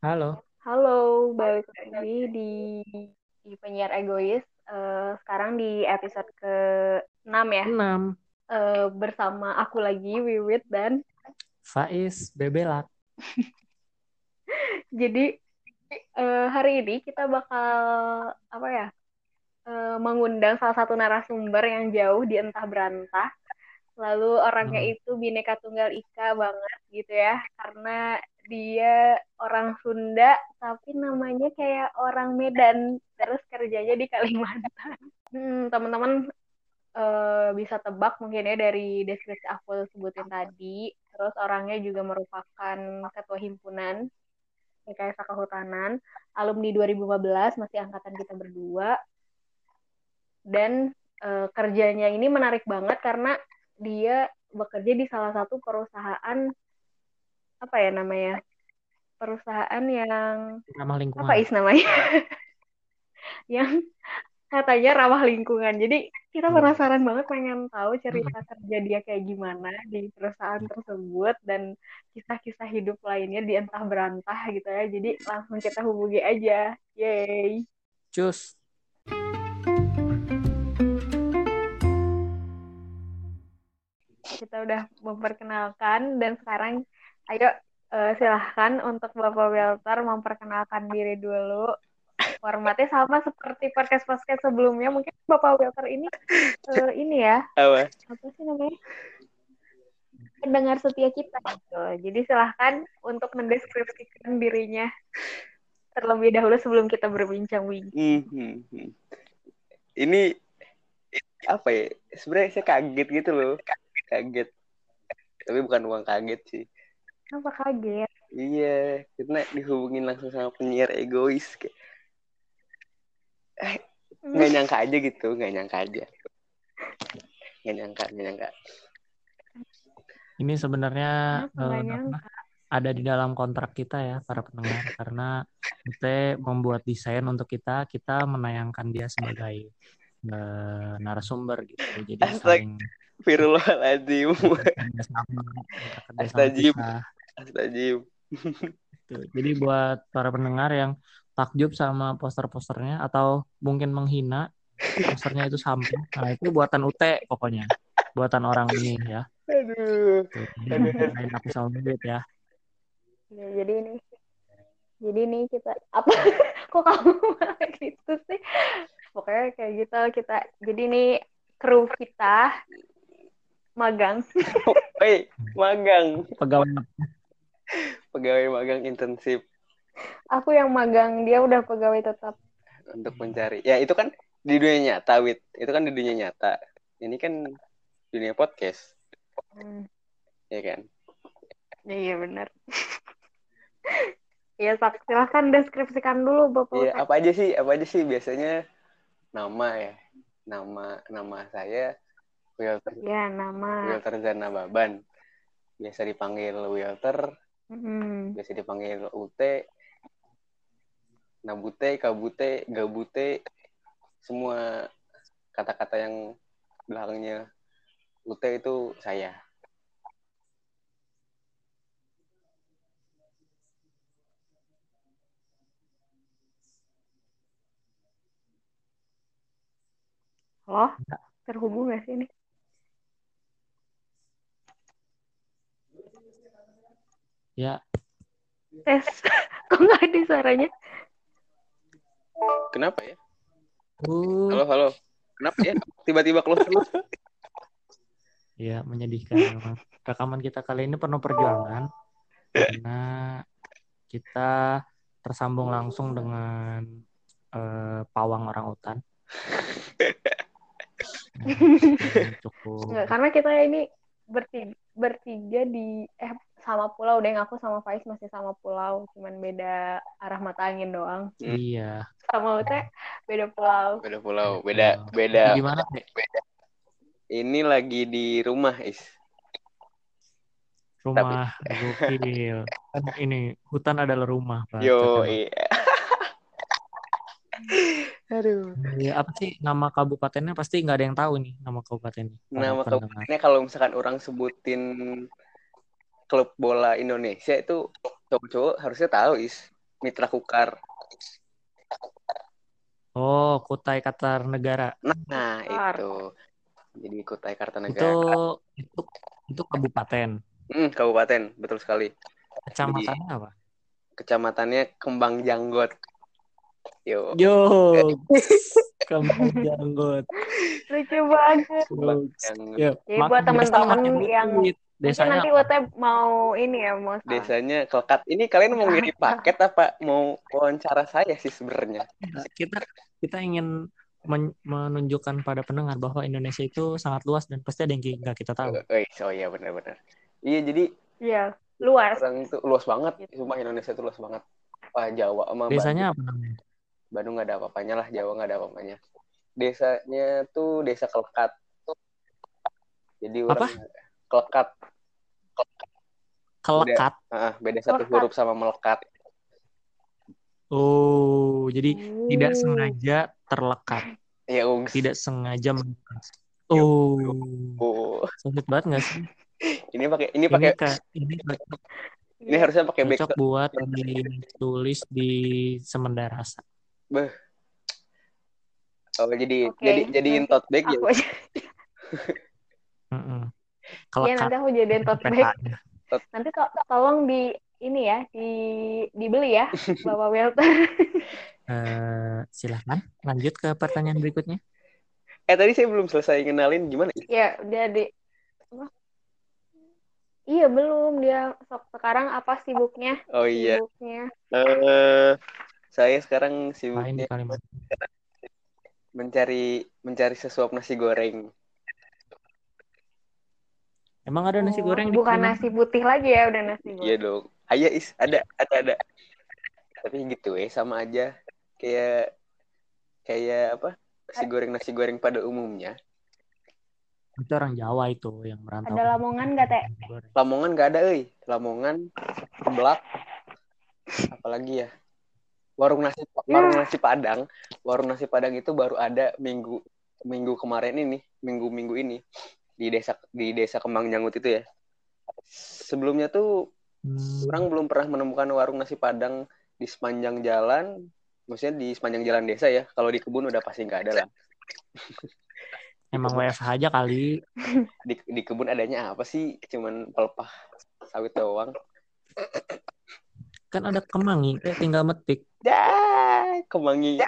Halo. Halo, balik lagi di, di penyiar egois. Uh, sekarang di episode ke-6 ya. 6. Uh, bersama aku lagi, Wiwit dan Faiz Bebelak. Jadi uh, hari ini kita bakal apa ya? Uh, mengundang salah satu narasumber yang jauh di entah berantah. Lalu orangnya hmm. itu bineka tunggal ika banget gitu ya, karena dia orang Sunda tapi namanya kayak orang Medan terus kerjanya di Kalimantan. Hmm, teman-teman uh, bisa tebak mungkin ya dari deskripsi aku sebutin tadi. Terus orangnya juga merupakan ketua himpunan Rekayasa Kehutanan, alumni 2015 masih angkatan kita berdua. Dan uh, kerjanya ini menarik banget karena dia bekerja di salah satu perusahaan apa ya namanya perusahaan yang ramah lingkungan. apa is namanya? Yang katanya ramah lingkungan. Jadi kita hmm. penasaran banget pengen tahu cerita hmm. kerja dia kayak gimana di perusahaan tersebut dan kisah-kisah hidup lainnya di entah berantah gitu ya. Jadi langsung kita hubungi aja. Yay cus. Kita udah memperkenalkan dan sekarang ayo uh, silahkan untuk Bapak Welter memperkenalkan diri dulu. Formatnya sama seperti podcast-podcast sebelumnya. Mungkin Bapak Welter ini uh, ini ya. Apa? Apa sih namanya? Pendengar setia kita. Gitu. Jadi silahkan untuk mendeskripsikan dirinya terlebih dahulu sebelum kita berbincang-bincang. Mm -hmm. Ini apa ya? Sebenarnya saya kaget gitu loh kaget tapi bukan uang kaget sih apa kaget? Iya karena dihubungin langsung sama penyiar egois kayak eh, nggak nyangka aja gitu nggak nyangka aja. Nggak nyangka nggak nyangka. Ini sebenarnya uh, ada di dalam kontrak kita ya para pendengar karena kita membuat desain untuk kita kita menayangkan dia sebagai uh, narasumber gitu. Jadi saling Firulazim. Astajib. Astajib. Jadi buat para pendengar yang takjub sama poster-posternya atau mungkin menghina posternya itu sampah. Nah, itu buatan UT pokoknya. Buatan orang ini ya. Aduh. Lain aku sama duit ya. ya. Jadi ini jadi nih kita apa kok kamu malah gitu sih pokoknya kayak gitu kita jadi nih kru kita magang. Hei, magang. Pegawai. Pegawai magang intensif. Aku yang magang, dia udah pegawai tetap. Untuk mencari. Ya, itu kan di dunia nyata, Wit. Itu kan di dunia nyata. Ini kan dunia podcast. Hmm. Ya kan? Ya, iya, benar. Iya, silahkan deskripsikan dulu Bapak. Iya, apa aja sih? Apa aja sih biasanya nama ya? Nama nama saya Wilter. Ya, nama. Wilter Zana Baban. Biasa dipanggil Wilter. Mm-hmm. Biasa dipanggil UT. Nabute, kabute, gabute. Semua kata-kata yang belakangnya UT itu saya. Halo? Terhubung gak sih ini? Ya. Tes. Kok nggak ada suaranya? Kenapa ya? Uh. Halo, halo. Kenapa ya? Tiba-tiba close terus. Iya, menyedihkan memang. Rekaman kita kali ini penuh perjuangan karena kita tersambung langsung dengan uh, pawang orang hutan. cukup. Nggak, karena kita ini bertiga, bertiga di eh sama pulau deh aku sama Faiz masih sama pulau cuman beda arah mata angin doang. Iya. Sama Ute beda pulau. Beda pulau beda beda gimana beda. Ini lagi di rumah is. Rumah gokil. Kan ini hutan adalah rumah Pak. yo iya. Aduh. Ya, apa sih nama kabupatennya? Pasti nggak ada yang tahu nih nama kabupatennya. Nama kabupatennya kalau misalkan orang sebutin klub bola Indonesia itu cowok-cowok harusnya tahu is Mitra Kukar. Oh, Kutai Kartanegara. Nah, Kukar. itu. Jadi Kutai Itu Kartanegara. itu itu kabupaten. Hmm, kabupaten, betul sekali. Kecamatannya apa? Kecamatannya Kembang Janggot. Yo. Yo, kembang janggot. Lucu banget. Kembang. Janggot. Ya, Jadi buat teman-teman makin yang- duit. Mungkin desanya nanti apa? Ute mau ini ya mau salah. Desanya Kelkat. Ini kalian mau ngirim paket apa mau wawancara saya sih sebenarnya? kita kita ingin men- menunjukkan pada pendengar bahwa Indonesia itu sangat luas dan pasti ada yang nggak kita tahu. Oh iya benar-benar. Iya, jadi Iya, luas. orang itu luas banget. Gitu. Sumpah Indonesia itu luas banget. Wah, Jawa sama Desanya apa namanya? Bandung nggak ada apa-apanya lah, Jawa nggak ada apa-apanya. Desanya tuh desa Kelkat. Jadi Apa? orang Kelkat, Kelekat. Ah, beda satu Kelkat. huruf sama melekat. Oh, jadi tidak Hmm. sengaja terlekat, Ya, Ungs. tidak sengaja melekat. Oh, Oh, sulit banget nggak sih? ini pakai ini Ini pakai ka- ini cocok, ini harusnya pakai back cocok buat ditulis di Semendarasa. Oh, jadi Oke, jadi jadiin tote bag ya. Aku Iya, Kelekat. nanti aku jadiin tote bag. Nanti to- tolong di ini ya, di dibeli ya, Bapak Welter. Eh, silahkan lanjut ke pertanyaan berikutnya. Eh tadi saya belum selesai kenalin gimana? ya? ya, udah di? Iya, belum dia sok sekarang apa sibuknya? Oh iya. Sibuknya. Eh saya sekarang sibuknya Kalimantan. mencari mencari sesuap nasi goreng. Emang ada nasi Oh, goreng di bukan Kalimantan? nasi putih lagi ya, udah nasi goreng. Iya dong. Aya is ada ada ada. Tapi gitu eh sama aja kayak kayak apa? Nasi goreng nasi goreng pada umumnya. Itu orang Jawa itu yang merantau. Ada Lamongan nggak, Teh? Lamongan gak ada euy. Lamongan Belak apalagi ya? Warung nasi warung nasi Padang. Warung nasi Padang itu baru ada minggu minggu kemarin ini, minggu-minggu ini di desa di desa Kembang Janggut itu ya. Sebelumnya tuh Hmm, orang belum pernah menemukan warung nasi Padang di sepanjang jalan. Maksudnya di sepanjang jalan desa ya. Kalau di kebun udah pasti nggak ada lah. emang WFH aja kali. Di, di kebun adanya apa sih? Cuman pelepah sawit doang. Kan ada kemangi, kayak tinggal metik. Ya, kemangi.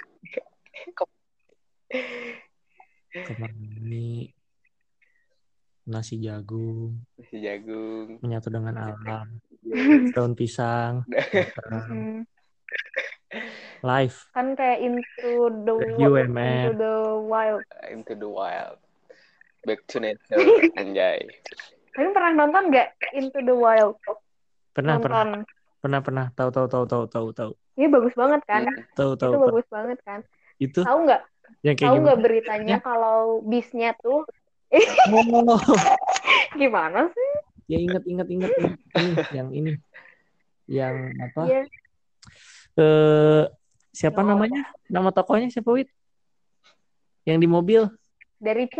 Kemangi, nasi jagung, Nasi jagung. menyatu dengan alam, daun pisang, Hmm. live. Kan kayak into the UMR. into the wild. Into the wild. Back to nature, anjay. Kalian pernah nonton nggak Into the Wild? Pernah, pernah, nonton. pernah, pernah. Tahu, tahu, tahu, tahu, tahu, tahu. Ini bagus banget kan? Tahu, tahu. itu tahu. bagus banget kan? Itu Tahu nggak? yang kayak Tahu nggak beritanya kalau bisnya tuh Oh, gimana sih? ya ingat, ingat, ingat. ingat. Ini, yang ini. Yang apa? Iya. Eh, siapa Oh. namanya? Nama tokohnya siapa, Wit? Yang di mobil? Dari C.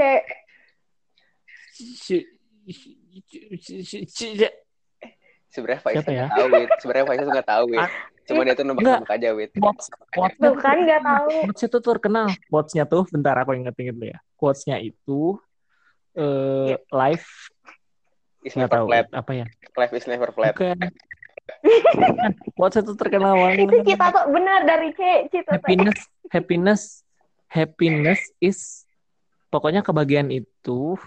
Sebenarnya Faisal Siapa ya? nggak tahu, Wit. Sebenarnya Faisal nggak tahu, Wit. Ah. Cuma dia tuh nebak-nebak aja, Wit. Quotes, quotes Tuh kan nggak tahu. Quotes-nya tuh terkenal. Quotes-nya tuh, bentar aku inget-inget dulu ya. Quotes-nya itu eh life Is nggak never tahu flat. apa ya? Life is never flat. Bukan. Quotes-nya tuh terkenal Itu banget. cita tuh benar dari C. Cita tuh. Happiness, happiness, happiness is pokoknya kebahagiaan itu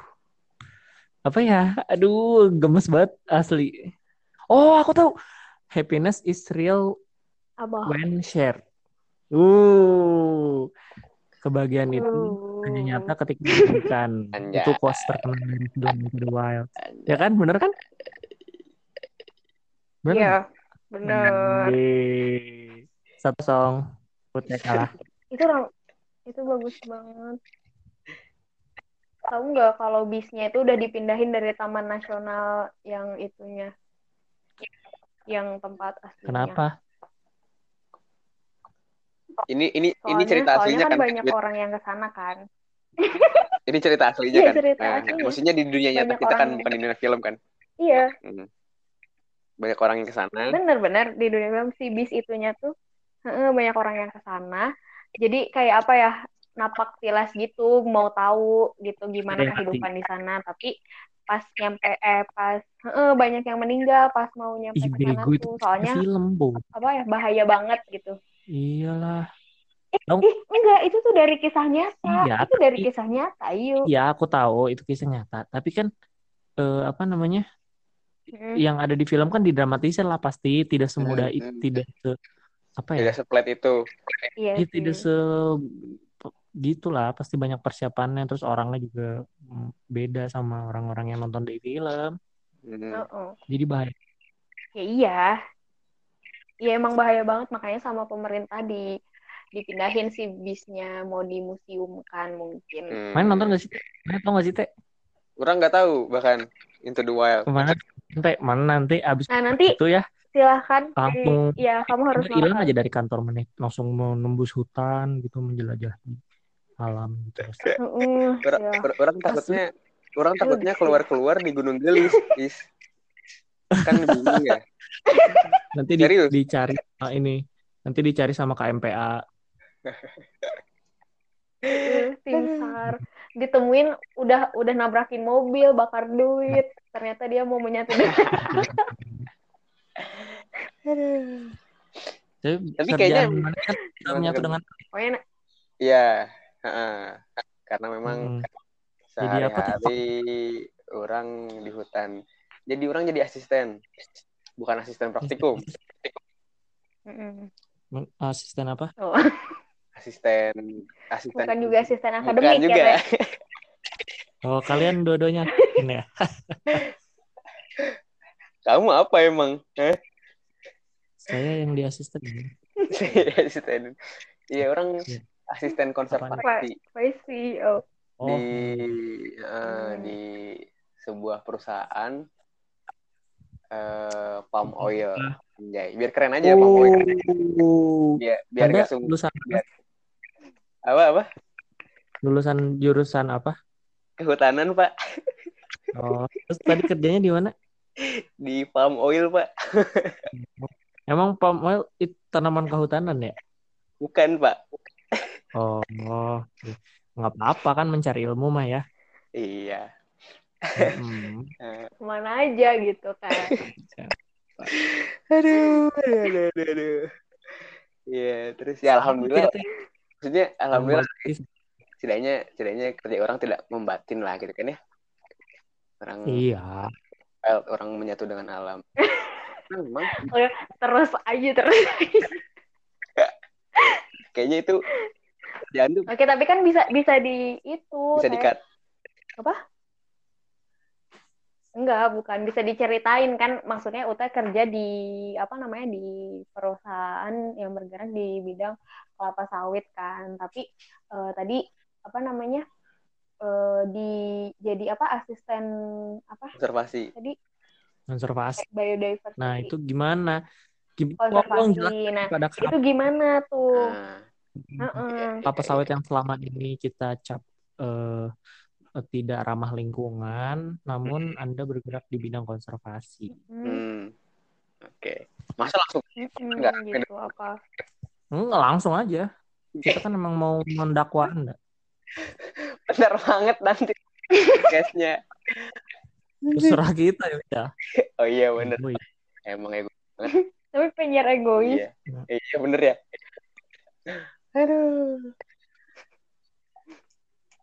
apa ya? Aduh, gemes banget asli. Oh, aku tahu. Happiness is real Apa? when shared. Uh, kebahagiaan itu hanya nyata ketika diberikan. Itu quotes terkenal dari film Into the Wild. Anjay. Ya kan, bener kan? Bener. Iya, benar. Yeay. Satu song. Putnya kalah. Itu itu bagus banget. Tahu nggak kalau bisnya itu udah dipindahin dari Taman Nasional yang itunya, yang tempat aslinya. Kenapa? Ini ini ini Soalnya, cerita soalnya aslinya kan kan, banyak Wit. orang yang ke sana kan. Ini cerita aslinya Iya, kan. cerita Nah, aslinya. maksudnya di dunia nyata Banyak kita kan bukan di dunia film kan. Iya, Hmm. banyak orang yang ke sana. Bener-bener di dunia film si bis itunya tuh heeh, banyak orang yang ke sana. Jadi kayak apa ya? napak tilas gitu, mau tahu gitu gimana kehidupan di sana. Tapi pas nyampe eh pas heeh, banyak yang meninggal pas mau nyampe ke sana tuh. Soalnya film, apa ya bahaya banget gitu. Iyalah. Eh, Dong. ih, enggak, itu tuh dari kisah nyata. Iya, itu dari tapi- kisah nyata, yuk. Ya, aku tahu itu kisah nyata. Tapi kan eh, apa namanya? Mm. Yang ada di film kan didramatisir lah pasti, tidak semudah Hmm, itu, hmm. tidak se apa ya? Tidak seplet itu. Iya Ya, sih. tidak se gitulah, pasti banyak persiapannya terus orangnya juga mm, beda sama orang-orang yang nonton di film. Hmm. Heeh. Jadi bahaya. Ya iya. Ya emang bahaya banget makanya sama pemerintah di dipindahin si bisnya mau dimuseumkan mungkin. Hmm. Main nonton gak sih? Teh? Main tau gak sih, Teh? Orang nggak tahu bahkan Into the Wild. Ke mana? Teh, mana nanti abis Nah, nanti itu ya silahkan Langsung- di- ya kamu harus hilang aja dari kantor meneh langsung menembus hutan gitu menjelajahi alam gitu Heeh, Orang, ya. or- orang takutnya orang takutnya Udah. keluar-keluar di Gunung Gelis. Kan bingung ya. nanti di- Serius? dicari ah, ini nanti dicari sama KMPA Heeh, tim SAR ditemuin udah udah nabrakin mobil bakar duit ternyata dia mau menyatu dengan tapi, Tapi kayaknya- mana kan kita menyatu dengan Iya. heeh. Karena memang Hmm. Sehari-hari orang di hutan. Jadi orang jadi asisten. Bukan asisten praktikum. Heeh. asisten apa Oh, Asisten asisten bukan juga asisten Bukan akademik juga. ya oh kalian dua-duanya ini ya Kamu apa emang? Hah? saya yang di asisten asisten. Iya, orang Iya. asisten konservasi Spicy. Oh. oh di eh, Hmm. di sebuah perusahaan eh palm oil. Anjay, biar keren aja palm oil. oh Biar biar anda gak sungguh. lulusan Apa apa? lulusan jurusan apa Kehutanan, Pak. oh terus tadi kerjanya di mana Di palm oil, Pak. emang palm oil itu tanaman kehutanan ya Bukan, Pak. oh, oh. nggak apa-apa kan mencari ilmu mah ya Iya. Hmm. Ke mana aja gitu kan. Aduh, aduh, aduh, aduh, aduh. Iya, terus ya alhamdulillah. Maksudnya alhamdulillah setidaknya setidaknya kerja orang tidak membatin lah gitu kan ya. Orang Iya. orang menyatu dengan alam. Nah, memang Terus aja terus. kayaknya itu tuh Oke, tapi kan bisa bisa di itu. bisa Teh. dikat. Enggak, bukan bisa diceritain kan maksudnya Uta kerja di apa namanya di perusahaan yang bergerak di bidang kelapa sawit kan. Tapi eh, tadi apa namanya? eh, di jadi apa asisten apa Observasi. tadi konservasi biodiversity nah itu gimana konservasi. Nah, itu gimana tuh? Nah, Heeh. kelapa sawit yang selama ini kita cap eh, tidak ramah lingkungan, namun Anda bergerak di bidang konservasi. Hmm, hmm. Oke. Masa langsung mm-mm, Enggak. gitu apa? Enggak langsung aja. Kita kan emang mau mendakwa Anda. benar banget nanti case-nya. Terserah kita ya udah. Oh iya bener. Boy. Emang ego. Tapi penyiar egois. Iya. Iya bener ya. Aduh.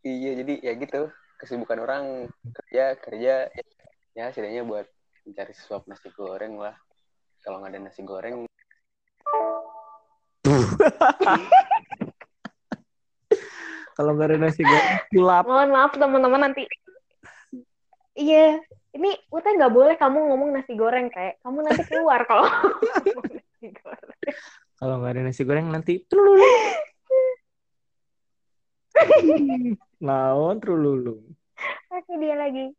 Iya jadi ya gitu kesibukan orang kerja kerja ya setidaknya buat mencari sesuap nasi goreng lah. Kalau nggak ada nasi goreng Kalau nggak ada nasi goreng, sulap. Mohon maaf teman-teman nanti. Iya, ini Uta nggak boleh kamu ngomong nasi goreng kayak kamu nanti keluar kalau ngomong nasi goreng. Kalau nggak ada nasi goreng nanti. Naon trululu. Oke dia lagi.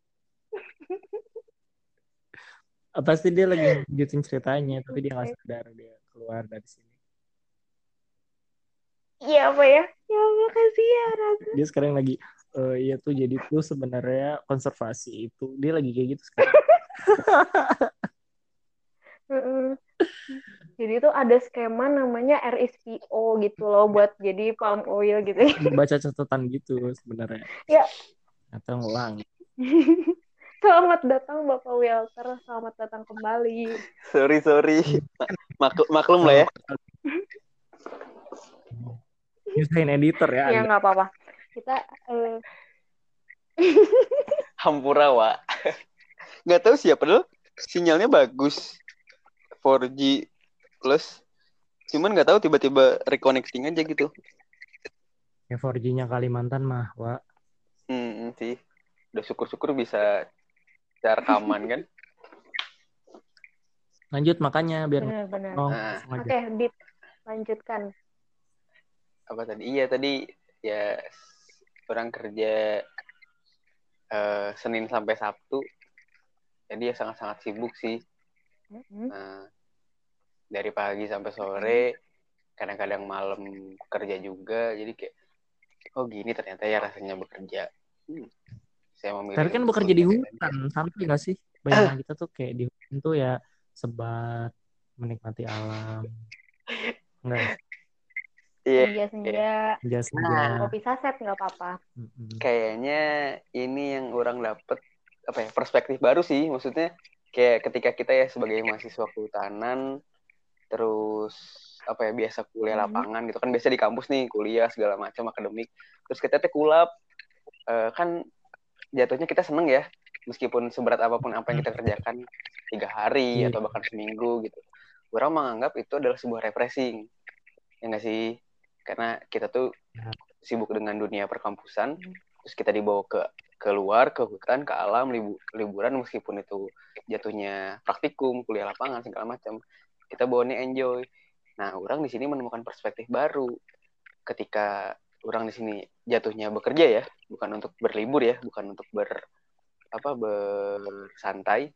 Pasti dia lagi lanjutin ceritanya, tapi dia nggak sadar dia keluar dari sini. Iya apa ya? Ya makasih ya Raga. Dia sekarang lagi eh iya tuh jadi tuh sebenarnya konservasi itu dia lagi kayak gitu sekarang. Jadi itu ada skema namanya RSPO gitu loh buat jadi palm oil gitu. Baca catatan gitu sebenarnya. Ya. Atau ngulang. Selamat datang Bapak Wilter, selamat datang kembali. Sorry sorry, maklum, maklum lah ya. Nyusahin editor ya. Ya nggak apa-apa. Kita uh... Hampura wa. Nggak tahu siapa dulu. Sinyalnya bagus. 4G plus. Cuman nggak tahu tiba-tiba reconnecting aja gitu. Ya 4G-nya Kalimantan mah, wa. Hmm, sih. Udah syukur-syukur bisa cara rekaman kan. Lanjut makanya biar benar-benar. Oh, nah. Oke, okay, Dit. Lanjutkan. Apa tadi? Iya, tadi ya orang kerja uh, Senin sampai Sabtu. Jadi ya sangat-sangat sibuk sih. Mm-hmm. Nah, dari pagi sampai sore, kadang-kadang malam kerja juga. Jadi kayak, oh gini ternyata ya rasanya bekerja. Hmm. Saya memilih. Tapi kan bekerja di hutan, santai nggak sih? Banyak kita tuh kayak di hutan tuh ya sebat, menikmati alam. Enggak. Iya. Senja senja. Senja senja. Nah, kopi saset nggak apa-apa. Kayaknya ini yang orang dapet apa ya perspektif baru sih. Maksudnya kayak ketika kita ya sebagai mahasiswa kehutanan terus apa ya biasa kuliah hmm. lapangan gitu kan biasa di kampus nih kuliah segala macam akademik terus kita teh kulap uh, kan jatuhnya kita seneng ya meskipun seberat apa pun apa yang kita kerjakan tiga hari yeah. atau bahkan seminggu gitu orang menganggap itu adalah sebuah refreshing ya nggak sih karena kita tuh ya. sibuk dengan dunia perkampusan hmm. terus kita dibawa ke keluar ke hutan ke alam libu, liburan meskipun itu jatuhnya praktikum kuliah lapangan segala macam kita bawanya enjoy. Nah orang di sini menemukan perspektif baru. Ketika orang di sini jatuhnya bekerja ya bukan untuk berlibur ya bukan untuk ber apa bersantai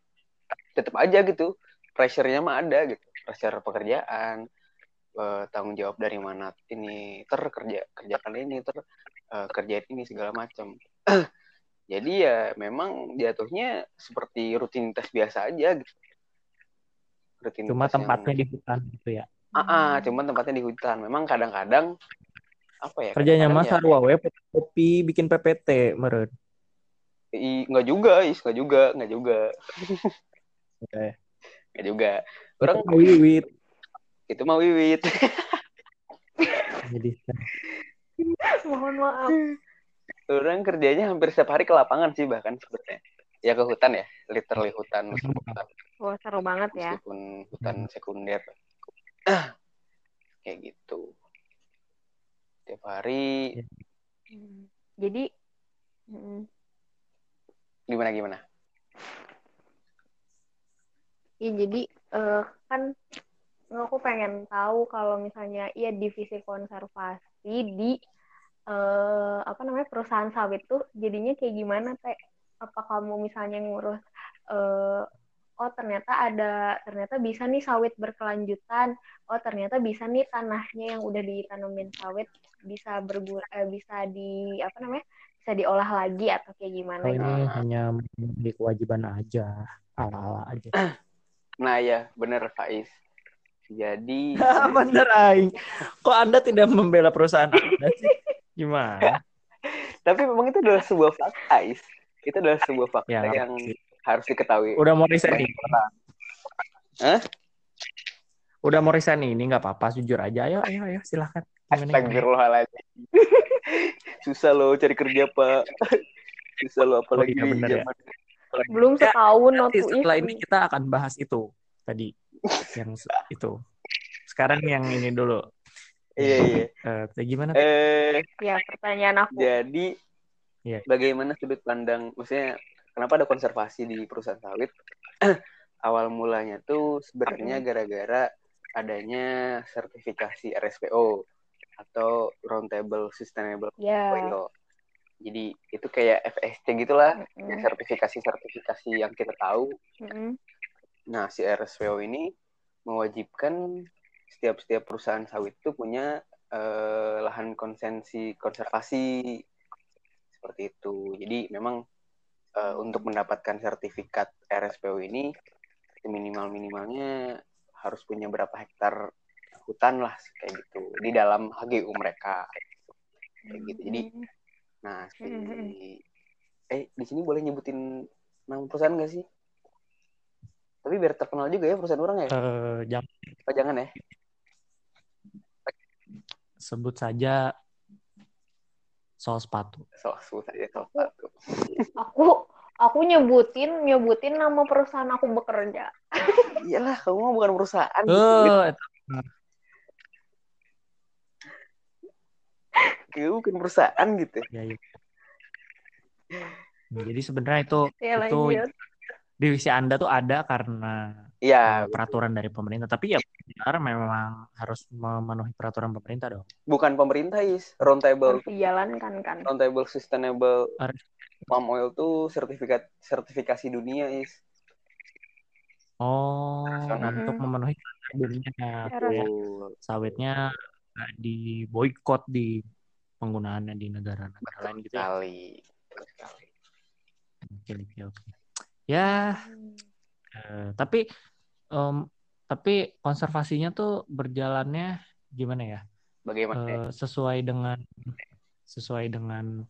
tetap aja gitu. Pressure-nya mah ada gitu. Pressure pekerjaan uh, tanggung jawab dari mana ini ter kerja kerjakan ini ter uh, kerjain ini segala macam jadi ya memang jatuhnya seperti rutinitas biasa aja gitu rutinitas cuma tempatnya yang... di hutan gitu ya. Ah, ah cuma tempatnya di hutan. Memang kadang-kadang apa ya kerjanya mas ya, wae kopi bikin PPT meren. I, nggak juga is nggak juga nggak juga. Okay. nggak juga. Orang wiwit. Itu mah Wiwit. Jadi mohon maaf. Orang kerjanya hampir setiap hari ke lapangan sih bahkan sebenarnya. Ya ke hutan ya, literally hutan. hutan. Wah, seru banget ya. Meskipun hutan sekunder. Kayak gitu. Setiap hari. Hmm. Jadi gimana gimana? Ya jadi uh, kan aku pengen tahu kalau misalnya iya divisi konservasi di uh, apa namanya perusahaan sawit tuh jadinya kayak gimana teh apa kamu misalnya ngurus uh, oh ternyata ada ternyata bisa nih sawit berkelanjutan oh ternyata bisa nih tanahnya yang udah ditanamin sawit bisa berguna eh, bisa di apa namanya bisa diolah lagi atau kayak gimana oh, ini gitu. hanya di kewajiban aja ala-ala aja nah ya bener Faiz jadi bener aing. Kok Anda tidak membela perusahaan Anda sih? Gimana? Tapi memang itu adalah sebuah fakta, Is. Itu adalah sebuah fakta ya, yang sih. harus diketahui. Udah mau resign nih. Hah? Udah mau resign nih, ini nggak apa-apa, jujur aja. Ayo, ayo, ayo, silahkan. Astagfirullahaladzim. Susah loh cari kerja, Pak. Susah loh, apalagi oh, iya, bener, ya. Belum setahun ya, waktu setelah ini kita akan bahas itu tadi yang itu. Sekarang yang ini dulu. Iya iya. Uh, gimana? Eh, ya pertanyaan aku. Jadi, yeah. bagaimana sudut pandang, maksudnya kenapa ada konservasi di perusahaan sawit? Awal mulanya tuh sebenarnya gara-gara adanya sertifikasi RSPO atau Roundtable Sustainable yeah. Oil. Jadi itu kayak FSC gitulah, mm -hmm. sertifikasi-sertifikasi yang kita tahu. Mm -hmm. Nah, si RSPO ini mewajibkan setiap-setiap perusahaan sawit itu punya eh, lahan konsensi konservasi seperti itu. Jadi memang eh, untuk mendapatkan sertifikat RSPO ini minimal minimalnya harus punya berapa hektar hutan lah kayak gitu di dalam HGU mereka kayak gitu jadi Hmm. nah si Hmm. eh di sini boleh nyebutin nama perusahaan gak sih tapi biar terkenal juga ya perusahaan orang ya Eh, jangan apa jangan ya sebut saja soal sepatu. so sebut aja salah satu Aku aku nyebutin nyebutin nama perusahaan aku bekerja. iyalah kamu bukan perusahaan Eh, Kamu bukan perusahaan gitu ya, ya. Jadi sebenarnya itu Ya itu lanjut. divisi Anda tuh ada karena Iya, peraturan dari pemerintah. Tapi ya benar memang harus memenuhi peraturan pemerintah dong. bukan pemerintah is roundtable Harus dijalankan kan. roundtable sustainable Harus. palm oil tuh sertifikat sertifikasi dunia is Oh, Nasional. untuk memenuhi dunia ya. Sawitnya di boykot di penggunaannya di negara-negara lain gitu ya. sekali Betul sekali Oke, oke, oke. Ya, eh, tapi em, tapi konservasinya tuh berjalannya gimana ya? bagaimana ya? Eh, sesuai dengan sesuai dengan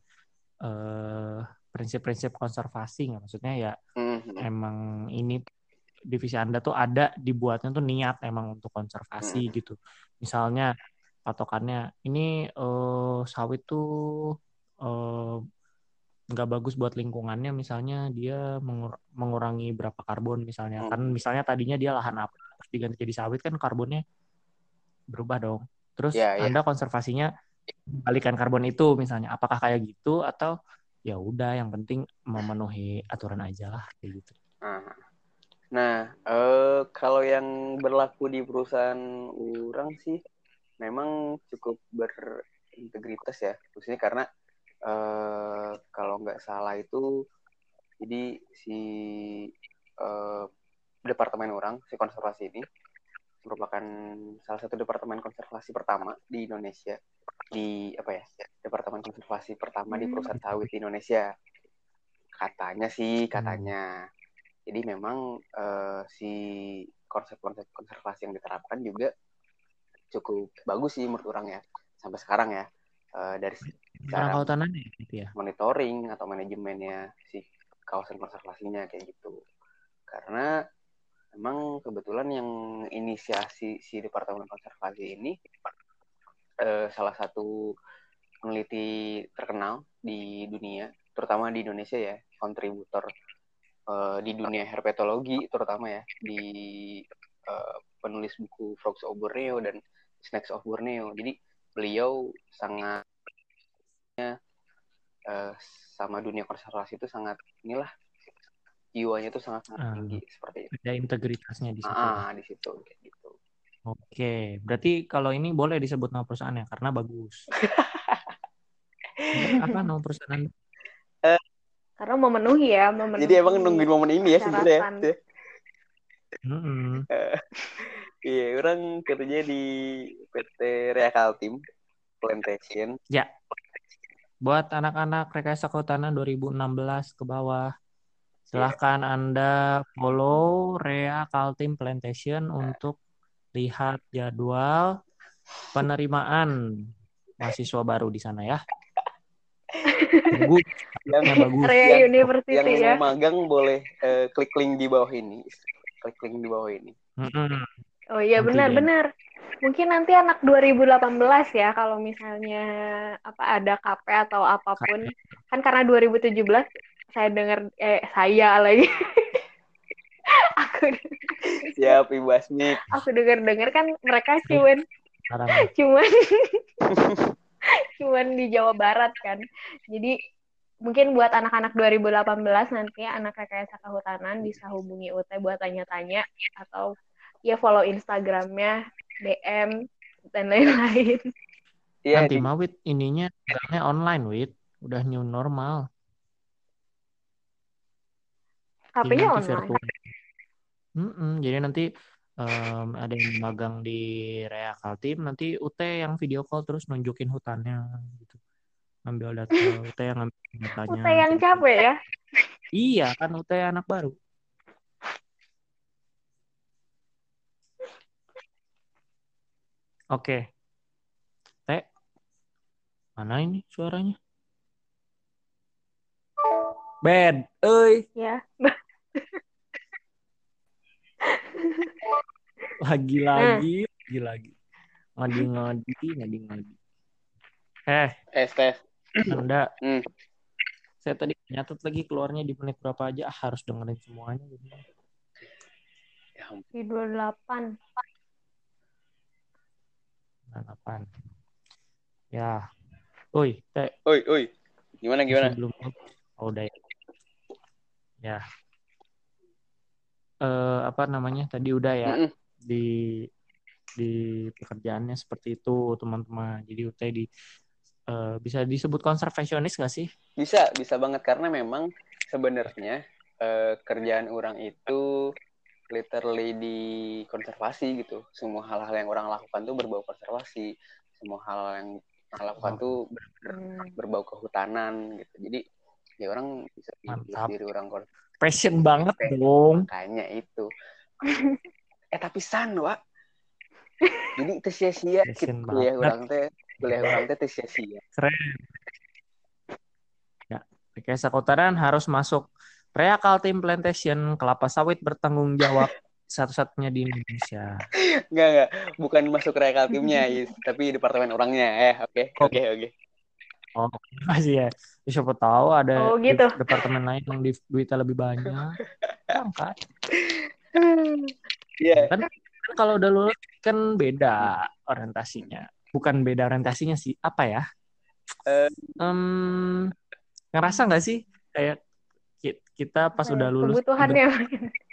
eh, prinsip-prinsip konservasi nggak? Maksudnya ya Mhm. emang ini divisi Anda tuh ada dibuatnya tuh niat emang untuk konservasi Hmm. gitu. Misalnya patokannya ini eh, sawit tuh eh, nggak bagus buat lingkungannya misalnya dia mengur- mengurangi berapa karbon misalnya. Hmm. kan misalnya tadinya dia lahan apa terus diganti jadi sawit kan karbonnya berubah dong. Terus Ya, ya. anda konservasinya balikan karbon itu misalnya. Apakah kayak gitu atau ya udah yang penting memenuhi aturan aja lah kayak gitu. Nah, nah eh, kalau yang berlaku di perusahaan orang sih memang cukup berintegritas ya, khususnya karena eh, kalau nggak salah itu jadi si eh, departemen orang si konservasi ini merupakan salah satu departemen konservasi pertama di Indonesia. Di apa ya departemen konservasi pertama di Hmm. perusahaan sawit di Indonesia. Katanya sih katanya. Jadi memang eh, si konsep-konsep konservasi yang diterapkan juga cukup bagus sih menurut orang ya sampai sekarang ya Eh, dari cara ya gitu ya? monitoring atau manajemennya si kawasan konservasinya kayak gitu. Karena memang kebetulan yang inisiasi si departemen konservasi ini eh, salah satu peneliti terkenal di dunia terutama di Indonesia ya kontributor eh, di dunia herpetologi terutama ya di eh, penulis buku Frogs of Borneo dan Snakes of Borneo. Jadi beliau sangat eh, sama dunia konservasi itu sangat inilah jiwanya itu sangat sangat Ah. tinggi seperti itu. ada integritasnya di situ ya. Ah, di situ kayak gitu. Oke, berarti kalau ini boleh disebut nama perusahaannya karena bagus. Apa nama perusahaan Anda? Karena memenuhi ya, memenuhi. Jadi emang nungguin momen ini ya sebenarnya. ya. Mm-mm. Iya, orang kerja di PT Rea Kaltim Plantation. Buat anak-anak rekayasa kehutanan 2016 ke bawah, silahkan Anda follow Rea Kaltim Plantation untuk lihat jadwal penerimaan mahasiswa baru di sana ya. Bagus, Yang, yang bagus. Area Yang- University yang ya. mau magang boleh eh, klik link di bawah ini. Klik link di bawah ini. Mm-mm. Oh iya benar-benar. Mungkin nanti anak 2018 ya kalau misalnya apa ada KP atau apa pun. Kan karena 2017 saya dengar eh saya lagi. aku Siap, Ibu Asmi. aku dengar-dengar kan mereka cuman cuman cuman di Jawa Barat kan. Jadi mungkin buat anak-anak 2018 nanti anak rekayasa kehutanan bisa hubungi UT buat tanya-tanya atau ya follow Instagramnya, DM dan lain-lain. Iya, nanti mah Wit ininya magangnya online Wit, udah new normal. HP-nya online. virtual. Mm-mm, jadi nanti em, ada yang magang di Rea Kaltim, nanti UT yang video call terus nunjukin hutannya gitu. Ambil data UT yang ngambil datanya. UT yang capek ya. Iya, kan UT anak baru. Oke. Teh. Mana ini suaranya? Bad. Euy. Ya. Lagi-lagi, lagi-lagi. Ngadi-ngadi, ngadi-ngadi. Eh, Eh, Steph. Anda. Hmm. Saya tadi nyatet lagi keluarnya di menit berapa aja. Ah, harus dengerin semuanya. Jadi. Ya. Di 28. 8. Ya. Oi, teh. Oi, oi. Gimana gimana? Belum. Oh, udah ya. Ya. Eh, apa namanya? Tadi udah ya Mm-mm. di di pekerjaannya seperti itu, teman-teman. Jadi UT di eh, bisa disebut konservasionis nggak sih? Bisa, bisa banget karena memang sebenarnya eh, kerjaan orang itu literally di konservasi gitu. Semua hal-hal yang orang lakukan tuh berbau konservasi. Semua hal yang orang lakukan tuh benar-benar Hmm. berbau kehutanan gitu. Jadi ya orang bisa diri orang Passion banget dong. makanya itu. eh tapi san, Wak. Jadi itu sia-sia gitu kuliah orang teh, kuliah orang teh sia-sia. Keren. Ya, Rekayasa Kehutanan harus masuk Reakal Team Plantation kelapa sawit bertanggung jawab satu-satunya di Indonesia. Enggak, enggak. Bukan masuk rekal timnya, Is. tapi departemen orangnya. Eh, oke. Oke, oke. Oh, masih ya. Ya, Siapa tahu ada Oh, gitu. di- departemen lain yang di, duitnya lebih banyak. Angkat. Iya. Kan, kan kalau udah lulus kan beda orientasinya. Bukan beda orientasinya sih. Apa ya? Eh. Em, ngerasa nggak sih kayak kita pas ya, udah lulus Kebutuhannya.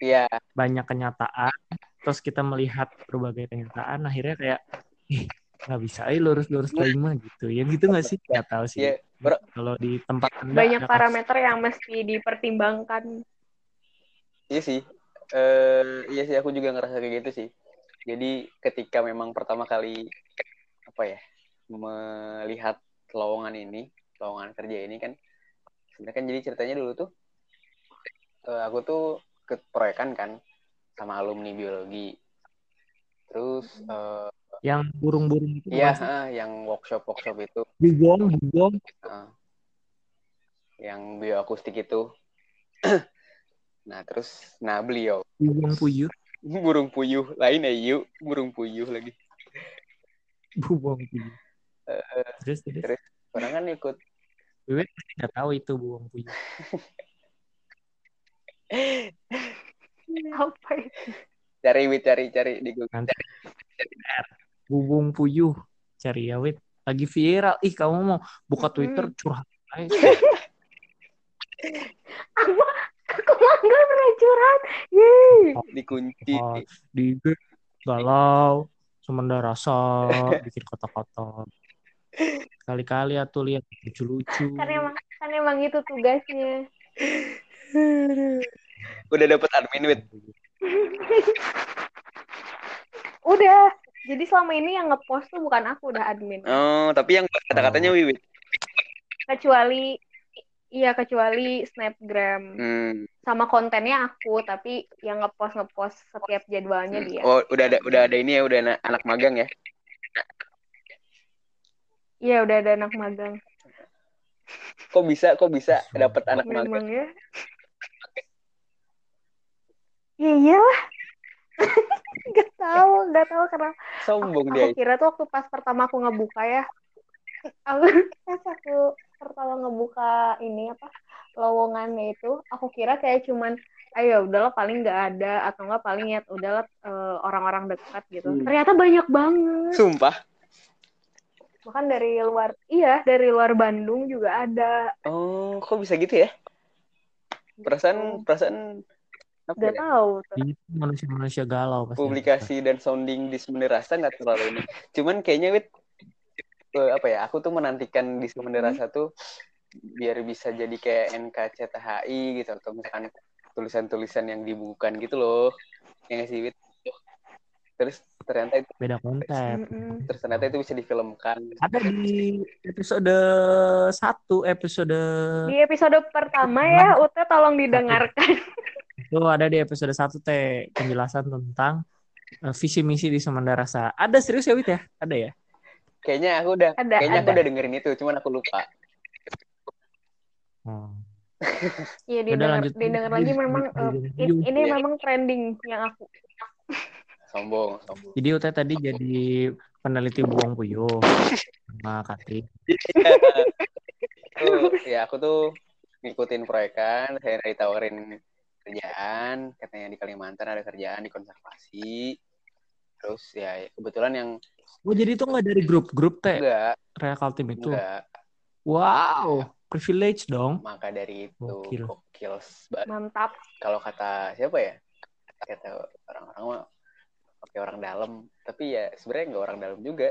Iya. banyak kenyataan, terus kita melihat berbagai kenyataan, akhirnya kayak, ih nggak bisa, eh lurus lurus lima gitu, ya gitu nggak sih? Nggak tahu sih. Iya, bro. Kalau di tempat anda Banyak ada- parameter yang mesti dipertimbangkan. Iya sih. Eh, iya sih aku juga ngerasa kayak gitu sih. Jadi ketika memang pertama kali apa ya melihat lowongan ini, lowongan kerja ini kan sebenarnya kan jadi ceritanya dulu tuh eh, aku tuh ke proyekan kan sama alumni biologi. Terus eh, yang burung-burung itu iya eh, yang workshop-workshop itu. Bugong, bugong, eh, yang bioakustik itu. nah, terus nah beliau. Bugong puyuh, burung puyuh. Lain ya yuk. Burung puyuh lagi. Bugong puyuh. Eh, Terus terus? terus orang kan ikut. Nggak tahu itu bugong puyuh. Apa itu? cari wit cari cari di Google Nanti bubung puyuh, cari ya wit. Lagi viral, ih kamu mau buka. Twitter curhat aja. Aku, nggak pernah curhat. Yeay. dikunci Oh, di galau semenda rasa bikin kata-kata kali-kali atuh lihat lucu-lucu Kan emang, kan emang itu tugasnya. Udah dapet admin wit Udah. Jadi selama ini yang ngepost tuh bukan aku, udah admin. oh tapi yang kata-katanya wiwit Kecuali, iya kecuali Snapgram. hmm. Sama kontennya aku, tapi yang ngepost-ngepost setiap jadwalnya dia. oh udah ada udah ada ini ya udah ana- anak magang ya Iya, udah ada anak magang. kok bisa kok bisa dapet anak magang Memang ya. Ya iyalah. Gak tahu, gak tahu kenapa. sombong Aku dia kira tuh waktu pas pertama aku ngebuka ya. Aku pas aku pertama ngebuka ini apa lowongannya itu, aku kira kayak cuman ayo udahlah paling nggak ada atau nggak paling ya udahlah eh, orang-orang dekat gitu. Hmm. Ternyata banyak banget. sumpah Bahkan dari luar iya, dari luar Bandung juga ada. oh kok bisa gitu ya perasaan perasaan apa Gak tahu tuh. Ini manusia-manusia galau pasti publikasi dan sounding di Semendir Rasa nggak terlalu ini. Cuman kayaknya wit eh, apa ya? Aku tuh menantikan di Semendir Rasa tuh biar bisa jadi kayak NKCTHI gitu atau misalkan tulisan-tulisan yang dibukukan gitu loh. Yang nggak sih wit? Terus ternyata itu beda konsep Mm-mm. terus ternyata itu bisa difilmkan. ada di episode satu episode Di episode pertama ya, Ute tolong didengarkan. itu ada di episode satu teh penjelasan tentang eh, visi misi di Semanda Rasa. Ada serius ya Wit ya? Ada ya? Kayaknya aku udah Ada, kayaknya aku ada. udah dengerin itu, cuman aku lupa. Hmm. Iya Udah, didengar, lanjut. didengar lagi memang eh, i- ini Iya. memang trending yang aku. Sombong, sombong. Jadi Ute tadi jadi peneliti buang puyuh sama Kati. Tuh, ya aku tuh ngikutin proyekan, saya ditawarin kerjaan, katanya di Kalimantan ada kerjaan di konservasi. Terus ya kebetulan yang Oh jadi itu nggak dari grup-grup teh enggak, Real Team itu? enggak, Wow, privilege dong. maka dari itu Gokil. Mantap. Kalau kata siapa ya? Kata orang-orang mah pakai orang dalam, tapi ya sebenarnya nggak orang dalam juga.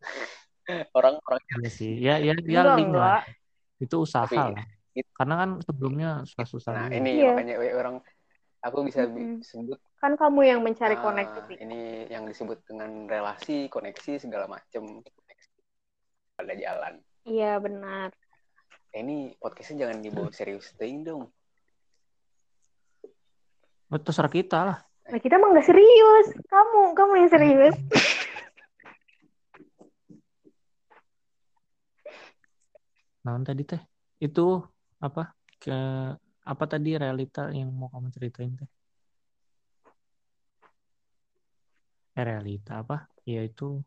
Orang-orang Iya sih. Ya ya ya link lah. Itu usaha Tapi- lah. Karena kan sebelumnya susah-susah Nah, ini Iya. makanya we, orang aku bisa bi- Mm-mm. sebut Kan kamu yang mencari ah, koneksi. Ini yang disebut dengan relasi, koneksi segala macam pada jalan. Iya benar. Eh, ini podcastnya jangan dibawa serius ting dong. Oh, terserah kita lah. Nah kita mah nggak serius. Kamu, kamu yang serius. Nah, tadi teh itu apa ke apa tadi realita yang mau kamu ceritain teh? Eh, realita apa? Yaitu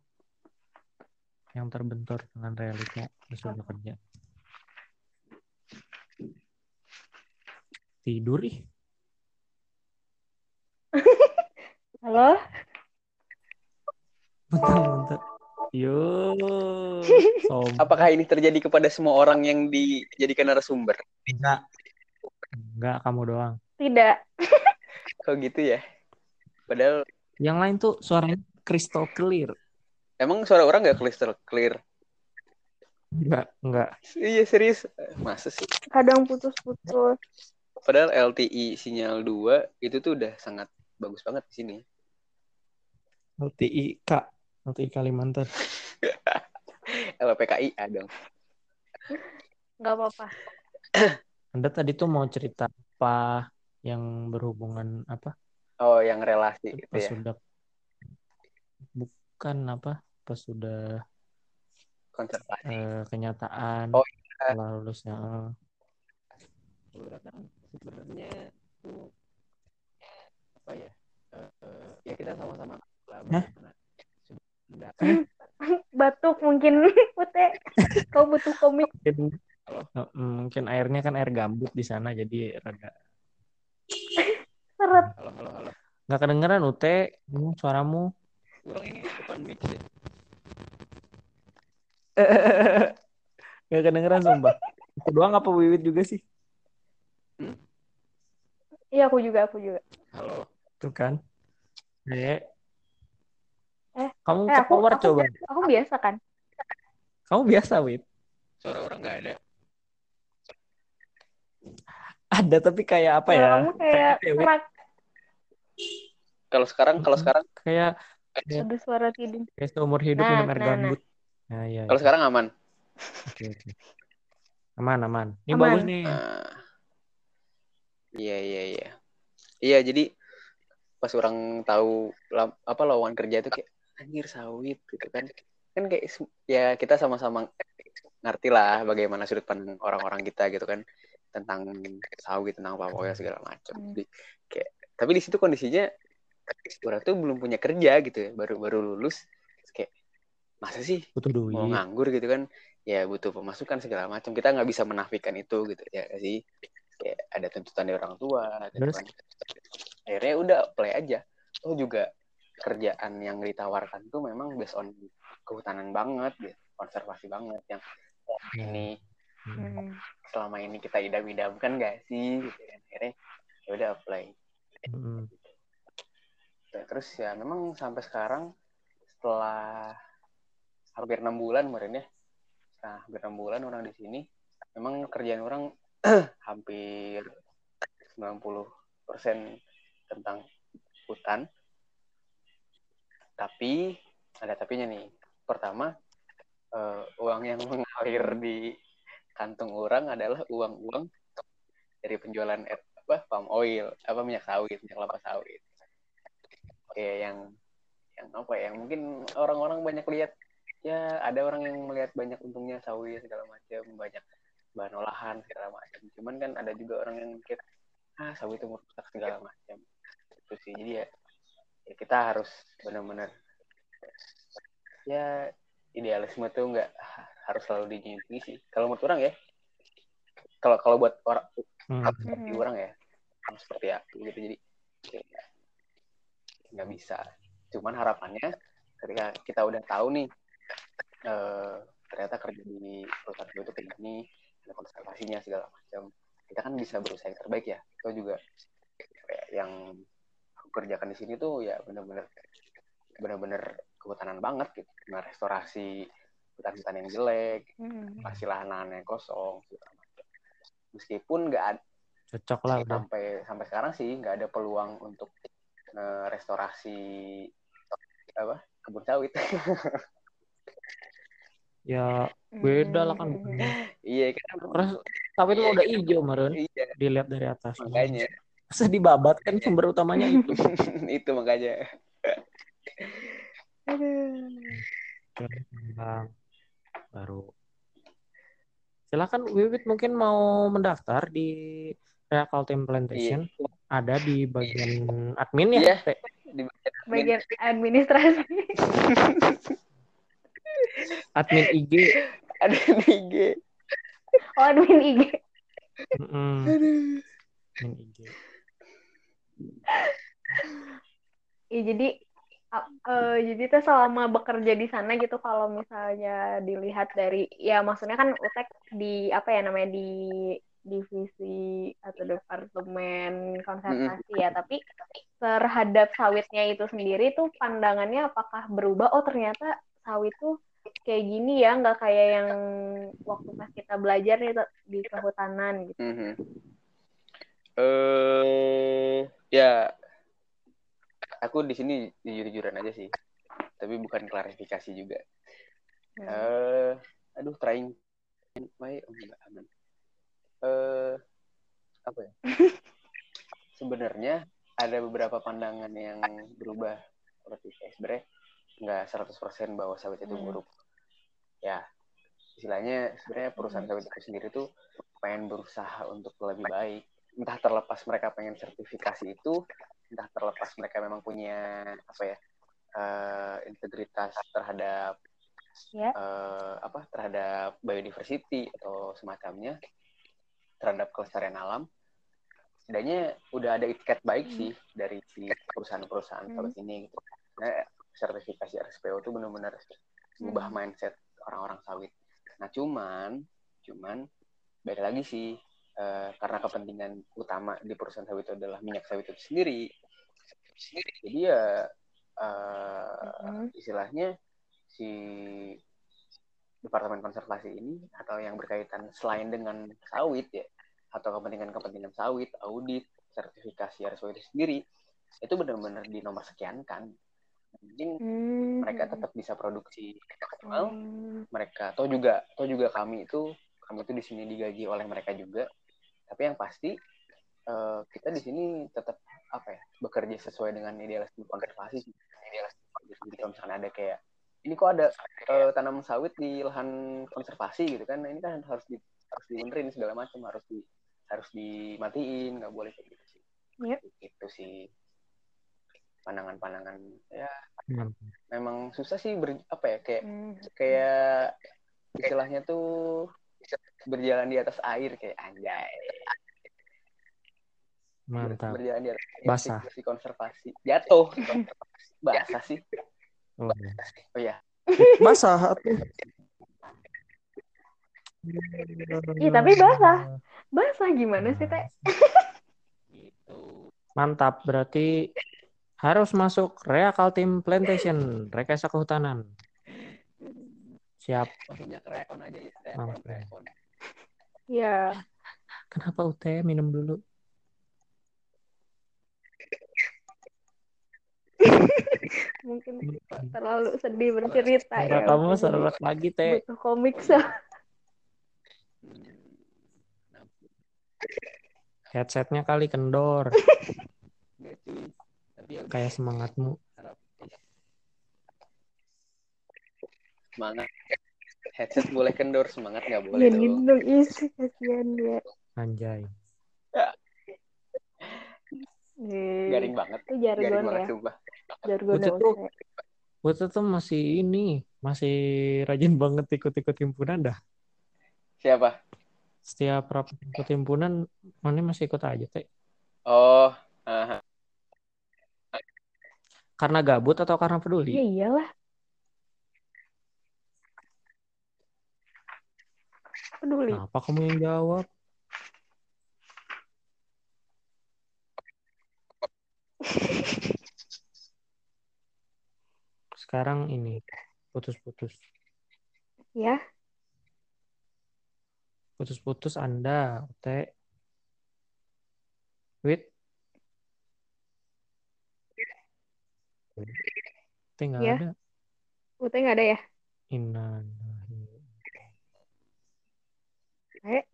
yang terbentur dengan realita sesudah kerja. Tidur ih. Halo? Bentar-bentar. Yo. Som. Apakah ini terjadi kepada semua orang yang dijadikan narasumber? Enggak. Enggak kamu doang. Tidak. Kok gitu ya? Padahal Yang lain tuh suaranya crystal clear. emang suara orang nggak crystal clear. Enggak, enggak. Iya serius. Masa sih? Kadang putus-putus. Padahal LTE sinyal 2 itu tuh udah sangat bagus banget di sini. LTI Kak. LTI Kalimantan. LPKI ada dong. Nggak apa-apa. Anda tadi tuh mau cerita apa yang berhubungan apa? Oh, yang relasi gitu Pas ya. sudah bukan apa? Pas sudah Konservasi. eh, kenyataan Oh, iya. lulusnya. sebenarnya tuh apa ya? Eh, ya kita sama-sama Hah? Batuk mungkin. Ute. Kau butuh komik. Mungkin, mungkin airnya kan air gambut di sana jadi rada Seret. halo halo halo. nggak kedengeran Ute Hmm, suaramu. Ulang ini depan mic deh. Nggak kedengeran sumpah. Itu doang apa Wiwit juga sih? Iya aku juga, aku juga. Halo. Tuh kan. Eh. Eh, Kamu Eh, aku, power aku, coba. aku biasa kan. Kamu biasa, Wit. Suara orang nggak ada. Ada tapi kayak apa Suara ya? Kamu kayak Kayak serak. Kalau sekarang kalau sekarang Kayak Iya. Ada suara tidur. kayak seumur hidup Nah, minum air nah, gambut. Nah, iya. kalau sekarang aman. Oke, oke. Aman, aman. Ini Aman. bagus nih. Ah. Iya iya iya. Iya jadi pas orang tahu lam- apa lowongan kerja itu kayak anjir sawit gitu kan. Kan kayak ya kita sama-sama ngerti lah bagaimana sudut pandang orang-orang kita gitu kan tentang sawit tentang oil segala macam. Hmm. Jadi kayak tapi di situ kondisinya orang tuh belum punya kerja gitu ya baru baru lulus kayak masa sih Butuh duit. mau nganggur gitu kan ya butuh pemasukan segala macam kita nggak bisa menafikan itu gitu ya sih kayak ada tuntutan dari orang tua gitu Terus? kan. akhirnya udah play aja oh juga kerjaan yang ditawarkan tuh memang based on kehutanan banget gitu konservasi banget yang oh, ini Hmm. Hmm. selama ini kita idam-idamkan gak sih gitu kan akhirnya ya udah apply Mm-mm. Ya, terus ya memang sampai sekarang setelah hampir enam bulan kemarin ya nah, hampir enam bulan orang di sini memang kerjaan orang hampir 90% tentang hutan tapi ada tapinya nih. Pertama eh, uang yang mengalir di kantung orang adalah uang-uang dari penjualan eh, apa palm oil apa minyak sawit minyak kelapa sawit. Kayak yang yang apa ya yang mungkin orang-orang banyak lihat. Ya ada orang yang melihat banyak untungnya sawit segala macam banyak bahan olahan segala macam cuman kan ada juga orang yang mikir ah sawit itu merusak segala macam itu sih. Jadi ya, ya kita harus benar-benar ya idealisme tuh nggak harus selalu dijunjung sih. Kalau menurut orang ya kalau kalau buat orang Hmm. seperti orang ya orang seperti aku gitu jadi ya, nggak bisa. Cuman harapannya ketika kita udah tahu nih eh, ternyata kerja di perusahaan itu kayak gini ada konservasinya segala macam kita kan bisa berusaha yang terbaik ya. Itu juga yang kerjakan di sini tuh ya benar-benar benar-benar kehutanan banget gitu nah restorasi hutan-hutan yang jelek Hmm. kasih lahan-lahan yang kosong macam meskipun nggak ada Cocok lah udah. sampai sampai sekarang sih nggak ada peluang untuk eh, restorasi apa kebun sawit Ya beda lah kan. Hmm. iya kan Terus sawit mah udah hijau meren. iya Dilihat dari atas. makanya Masa dibabat kan sumber utamanya itu. itu makanya Bang. Baru. Silakan Wiwit mungkin mau mendaftar di Real Team Plantation. iya Ada di bagian admin ya. Iya. Teh? di Bagian administrasi. Admin IG. ada di IG Oh, admin IG. Mm-mm. Admin IG. Ya, jadi eh, jadi tuh selama bekerja di sana gitu kalau misalnya dilihat dari ya maksudnya kan UTEK di apa ya namanya di divisi atau departemen konservasi ya tapi terhadap sawitnya itu sendiri tuh pandangannya apakah berubah? Oh ternyata sawit tuh kayak gini ya nggak kayak yang waktu pas kita belajar nih di kehutanan gitu. Mhm. Eh ya aku di sini jujur-jujuran aja sih. Tapi bukan klarifikasi juga. Nah, eh aduh trying. Baik oh enggak aman. Eh apa ya? Sebenarnya ada beberapa pandangan yang berubah. Seperti saya sebenarnya nggak 100% bahwa sawit itu Hmm. buruk. Ya istilahnya sebenarnya perusahaan sawit itu sendiri tuh pengen berusaha untuk lebih baik entah terlepas mereka pengen sertifikasi itu entah terlepas mereka memang punya apa ya eh, integritas terhadap Ya. eh, apa terhadap biodiversity atau semacamnya terhadap kelestarian alam setidaknya udah ada etiket baik Hmm. sih dari si perusahaan-perusahaan Hmm. ini gitu. Nah, sertifikasi RSPO itu benar-benar mengubah Hmm. mindset orang-orang sawit. Nah, cuman cuman balik lagi sih eh, karena kepentingan utama di perusahaan sawit itu adalah minyak sawit itu sendiri. Jadi ya Mhm. istilahnya si departemen konservasi ini atau yang berkaitan selain dengan sawit ya atau kepentingan-kepentingan sawit, audit, sertifikasi RSO itu sendiri itu benar-benar dinomor sekian kan. Hmm. mereka tetap bisa produksi maksimal, Hmm. mereka atau juga atau juga kami itu kami itu di sini digaji oleh mereka juga. Tapi yang pasti eh, kita di sini tetap apa ya bekerja sesuai dengan idealisme konservasi. Jadi kalau misalkan ada kayak ini kok ada eh, tanam sawit di lahan konservasi gitu kan, nah, ini kan harus di harus dibenerin segala macam, harus di harus dimatiin, nggak boleh kayak gitu sih. Yep. Itu sih pandangan-pandangan ya Mantap. memang susah sih ber, apa ya kayak Hmm. kayak istilahnya tuh berjalan di atas air kayak anjay Mantap. berjalan di atas air, Basah. si konservasi jatuh basah sih Oh, iya. oh ya Basah atuh. Ih, tapi basah. Basah gimana sih, Teh? Mantap, berarti harus masuk Reakal Team Plantation, rekayasa kehutanan. Siap. maksudnya rekon aja ya Ya. Kenapa UT minum dulu? Mungkin terlalu sedih bercerita Enggak, ya. kamu serak lagi, Teh. Butuh komik so. Headsetnya kali kendor. Ya kayak semangatmu. Semangat. Headset boleh kendor, semangat nggak boleh Iya dong. gitu dong isi kasihan dia. Anjay. Eh, Garing banget. Itu Garing jargon banget, ya, sumpah. jargon Itu tuh- tuh masih ini, masih rajin banget ikut-ikut himpunan dah. Siapa? Setiap rapat ikut himpunan, mana masih ikut aja teh. Oh. Karena gabut atau karena Ya peduli? iyalah. Peduli. Kenapa kamu yang jawab? Sekarang ini putus-putus. Ya, Putus-putus Anda, Teh. Wait. Teh nggak Iya. ada. Ute nggak ada ya?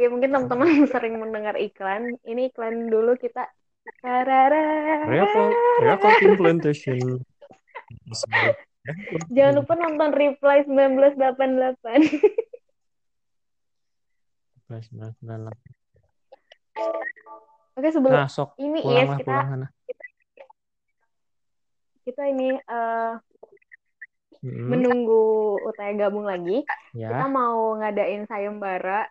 Ya mungkin teman-teman sering mendengar iklan. Ini iklan dulu kita. Implantation. Jangan lupa nonton Reply 1988. Oke, sebelum Nah, sok ini lah, kita sana. kita ini eh, Mm-mm, menunggu Utaya gabung lagi. Kita Ya, mau ngadain sayembara.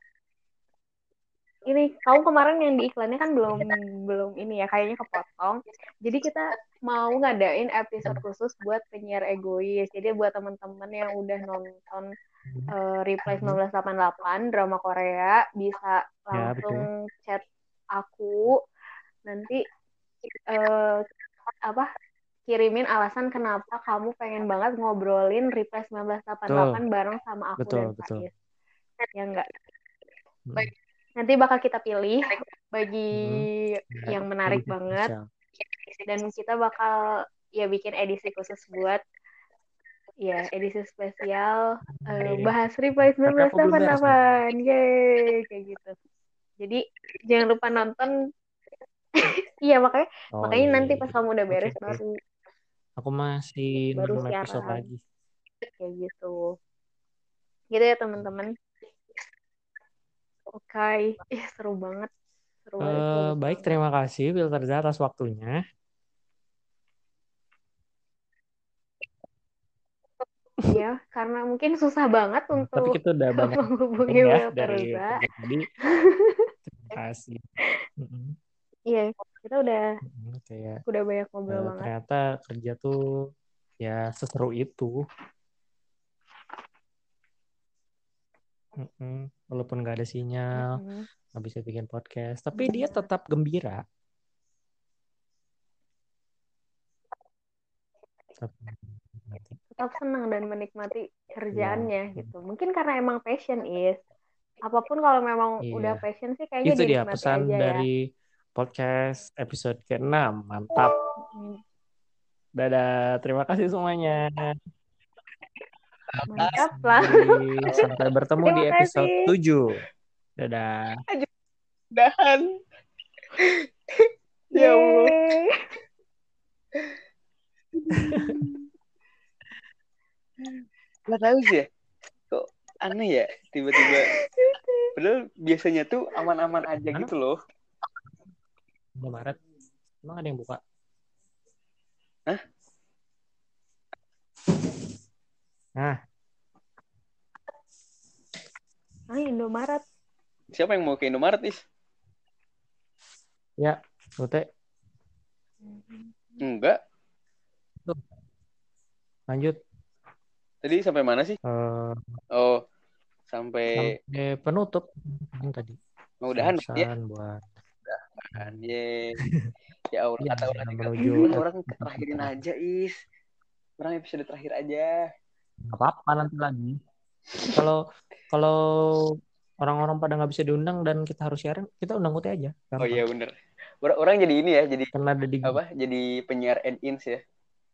Ini kamu kemarin yang di iklannya kan belum belum ini ya kayaknya kepotong. Jadi kita mau ngadain episode khusus buat penyiar egois. Jadi buat teman-teman yang udah nonton eh, Reply 1988 drama Korea bisa Ya, langsung chat aku nanti eh, apa kirimin alasan kenapa kamu pengen banget ngobrolin Reply 1988 bareng sama aku Betul, dan betul. Faiz. Ya enggak? Mm. Nanti bakal kita pilih bagi Ya, yang menarik edisi banget dan kita bakal ya bikin edisi khusus buat ya edisi spesial Oke. bahas Reply Tapi aku belum beres, 1988 yeay kayak gitu jadi jangan lupa nonton iya makanya Oh, makanya iya, nanti iya, pas iya. kamu udah beres oke. baru Aku masih Baru 6 episode lagi. kayak gitu gitu ya teman-teman oke ih seru banget seru banget, seru Eh, baik, banget. terima kasih Filterza atas waktunya. Iya, karena mungkin susah banget Tapi untuk kita udah banyak menghubungi ya Will dari tadi. Terima kasih. Iya, kita udah mm-mm, Kayak udah banyak ngobrol eh, banget. ternyata kerja tuh ya seseru itu. Mm-mm, Walaupun nggak ada sinyal, nggak bisa bikin podcast, tapi dia tetap gembira. Tetap senang dan menikmati kerjaannya Iya. gitu. Mungkin karena emang passion is. Apa pun kalau memang Iya. udah passion sih kayaknya Itu dia pesan aja ya. Podcast episode ke-6. Mantap. Dadah. Terima kasih semuanya. Mantap lah. Sampai bertemu di episode kasih. 7. Dadah. Dahan. ya Allah. Gak tahu sih ya. Kok aneh ya tiba-tiba. Padahal biasanya tuh aman-aman aja gitu loh. Udah Maret. Emang ada yang buka? Hah? Nah, Ah, Indomaret. Siapa yang mau ke Indomaret, Is? ya, Ute, Enggak. lanjut. Tadi sampai mana sih? Eh, Oh, sampai sampai penutup yang tadi. mudahan ya. Pesan buat Kan, ye. Ya Allah, Ya, kata orang juga. Orang terakhirin aja, Is. Orang episode terakhir aja. Gak apa-apa nanti lagi. Kalau kalau orang-orang pada nggak bisa diundang dan kita harus siaran, kita undang Ute aja. Oh Gampang. iya bener. Orang, orang jadi ini ya, jadi Karena ada di apa? Jadi penyiar add-ins ya,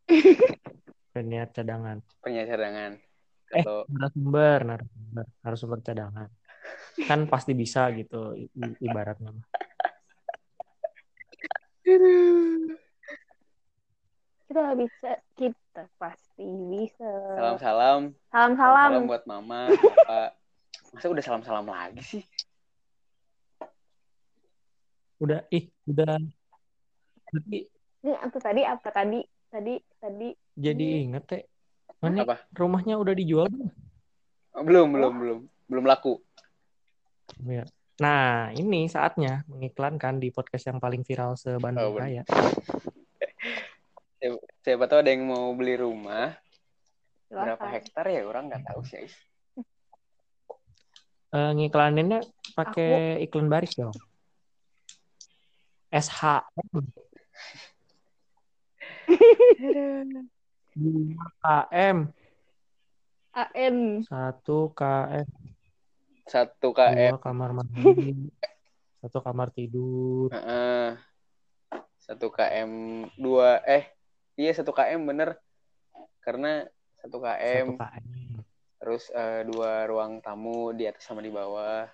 niat cadangan. penyiar cadangan. Eh, Kalau narasumber, narasumber, narasumber cadangan. Kan pasti bisa gitu ibaratnya. Kita bisa, kita pasti bisa. Salam-salam. Salam-salam. Salam buat mama, bapak. Masa udah salam-salam lagi sih? Udah, ih, udah. Tapi Ini apa tadi? Apa tadi? Tadi, tadi. jadi inget teh. Mana Apa? rumahnya udah dijual belum? Oh, belum, belum, belum. Belum laku. Ya. Nah, ini saatnya mengiklankan di podcast yang paling viral Oh, se-Bandung bener. Raya. Siapa, tahu ada yang mau beli rumah. Berapa Silakan. hektar ya? Orang nggak tahu sih. Eh, ngiklaninnya pakai iklan baris dong. SHM 2 KM AN. 1 KM Satu KM. dua kamar mandi satu kamar tidur. Heeh. Satu KM dua eh iya satu KM bener. Karena satu satu KM KM terus eh, dua ruang tamu di atas sama di bawah.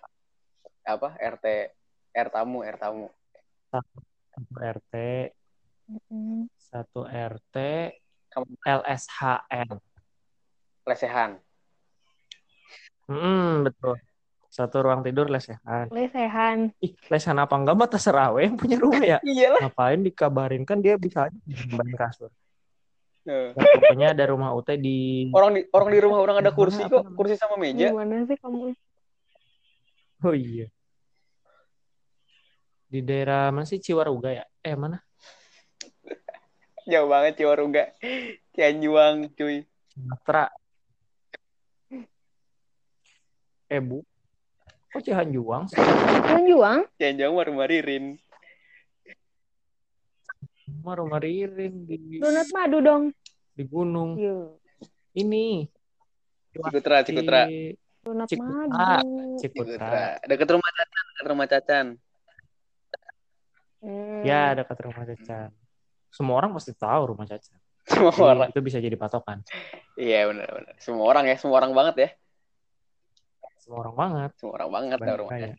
Apa? RT R tamu R tamu. Satu RT satu RT LSHM lesehan. Hmm, betul satu ruang tidur lesehan Lesehan. ih lesehan apa enggak? Mah terserah we yang punya rumah ya. Iyalah. Ngapain dikabarin? Kan dia bisa aja kasur. Heeh. Nah, pokoknya ada rumah UT di orang di orang di rumah orang ada kursi kok. kursi sama meja. Gimana sih kamu? oh iya. Di daerah mana sih? Ciwaruga ya? Eh mana? Jauh banget Ciwaruga. Cianjuang cuy. Sumatera. Eh bu kok Cihanjuang sih Kalian juang? Cianjuang mah rumah Ririn. Rumah rumah Ririn di Donat madu dong. di gunung. Yo. ini. Cikutra Cikutra. Di Donat Cikutra. madu. Cikutra. Cikutra. Deket rumah Cacan deket rumah Cacan. Hmm. ya dekat rumah Caca semua orang pasti tahu rumah Caca semua Jadi, orang. itu bisa jadi patokan. Iya benar benar semua orang ya semua orang banget ya semua orang banget. Semua orang banget Raya. Cacan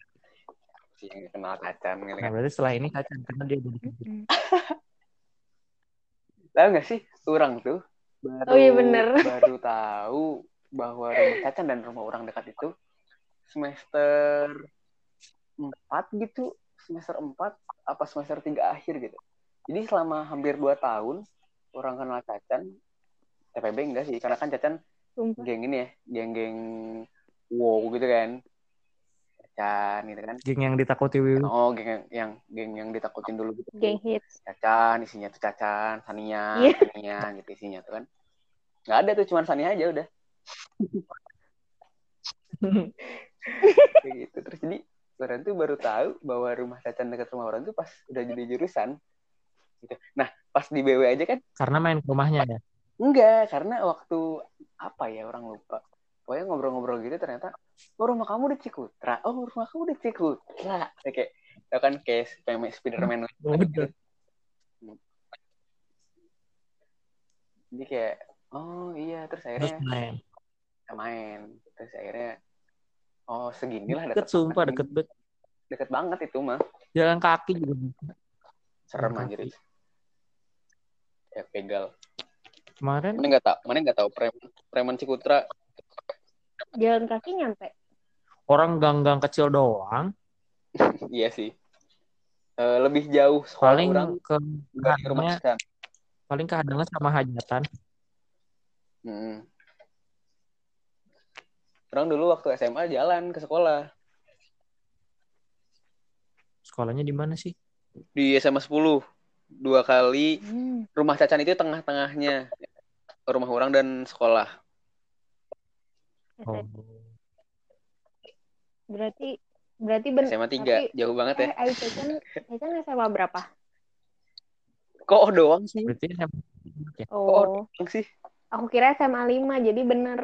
sih yang kenal Cacan gitu nah kan. berarti setelah ini Caca karena dia jadi tahu nggak sih? Orang tuh baru Oh, iya bener. baru tahu bahwa rumah Cacan dan rumah orang dekat itu semester 4 gitu. Semester 4 apa semester 3 akhir gitu. Jadi selama hampir 2 tahun orang kenal Cacan TPB enggak sih? Karena kan Cacan Sumpah. geng ini ya geng-geng wow gitu kan. Cacan gitu kan. Geng yang ditakuti Wiwi. Oh geng yang yang geng yang ditakutin dulu gitu. Geng hits. Cacan isinya tuh Cacan Sania Iya. Sania gitu isinya tuh kan. Nggak ada tuh cuma Sania aja udah. Kayak gitu. Terus jadi orang tuh baru tahu bahwa rumah Cacan dekat rumah orang tuh pas udah jadi jurusan. Gitu. Nah pas di BW aja kan karena main ke rumahnya ya? Enggak karena waktu apa ya orang lupa pokoknya ngobrol-ngobrol gitu ternyata oh rumah kamu di Cikutra. Oh rumah kamu di Cikutra. Kayak kayak tau kan kayak Spiderman Spiderman Udah. jadi kayak oh iya. Terus terus akhirnya main. Main. Terus akhirnya oh seginilah deket sumpah deket bet. Deket banget itu mah. Jalan kaki juga. Serem anjir ya pegal. Kemarin mana nggak tahu mana nggak tahu preman preman Cikutra Jalan kaki nyampe. orang gang-gang kecil doang. Iya sih. Eh, lebih jauh paling orang ke dari rumah Cacan paling kehadangnya sama hajatan. Hmm. Orang dulu waktu SMA jalan ke sekolah. Sekolahnya di mana sih? Di SMA 10 dua kali Hmm. rumah Cacan itu tengah-tengahnya. Rumah orang dan sekolah oh. Berarti berarti ben SMA 3 tapi- jauh banget ya Eh, Ayu Cacan, Cacan SMA berapa? kok doang sih berarti SMA ya? Oh, doang sih aku kira SMA 5, jadi bener.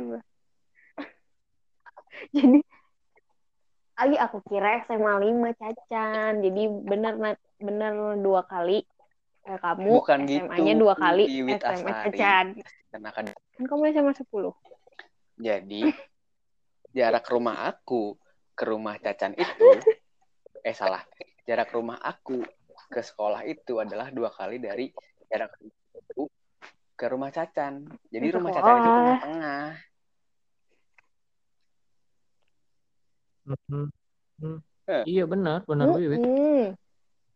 jadi lagi aku kira SMA 5 Cacan. Jadi bener bener dua kali eh, kamu Bukan SMA-nya gitu, dua kali SMA. Cacan. Kan kamu SMA 10. Jadi jarak rumah aku ke rumah Cacan itu eh salah jarak rumah aku ke sekolah itu adalah dua kali dari jarak tempuh ke rumah Cacan. Jadi rumah Cacan itu tengah-tengah. Hmm. Hmm. Eh. Iya benar, benar Wiwit. Mm-mm.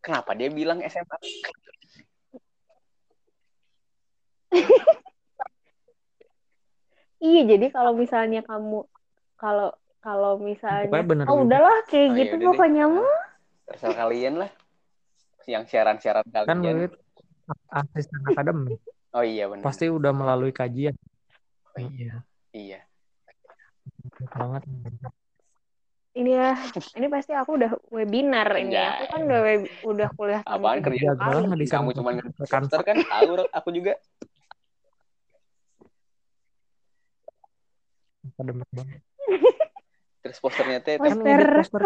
Kenapa dia bilang SMA? Iya, jadi kalau misalnya kamu kalau kalau misalnya Pokoknya bener oh udahlah kayak Oh, gitu yaudah deh. pokoknya mah. Terserah kalian lah. Yang siaran-siaran Kan kalian. Wiwit asisten akademik. Oh iya benar. Pasti udah melalui kajian. Oh, iya. Iya. Banget. Ini ya, ini pasti aku udah webinar ini. Anjay. Aku kan udah web, udah kuliah Apaan kerja Kamu cuma poster kan tahu aku juga. Akademik banget. Terus posternya teh Kan Poster, ngedit poster.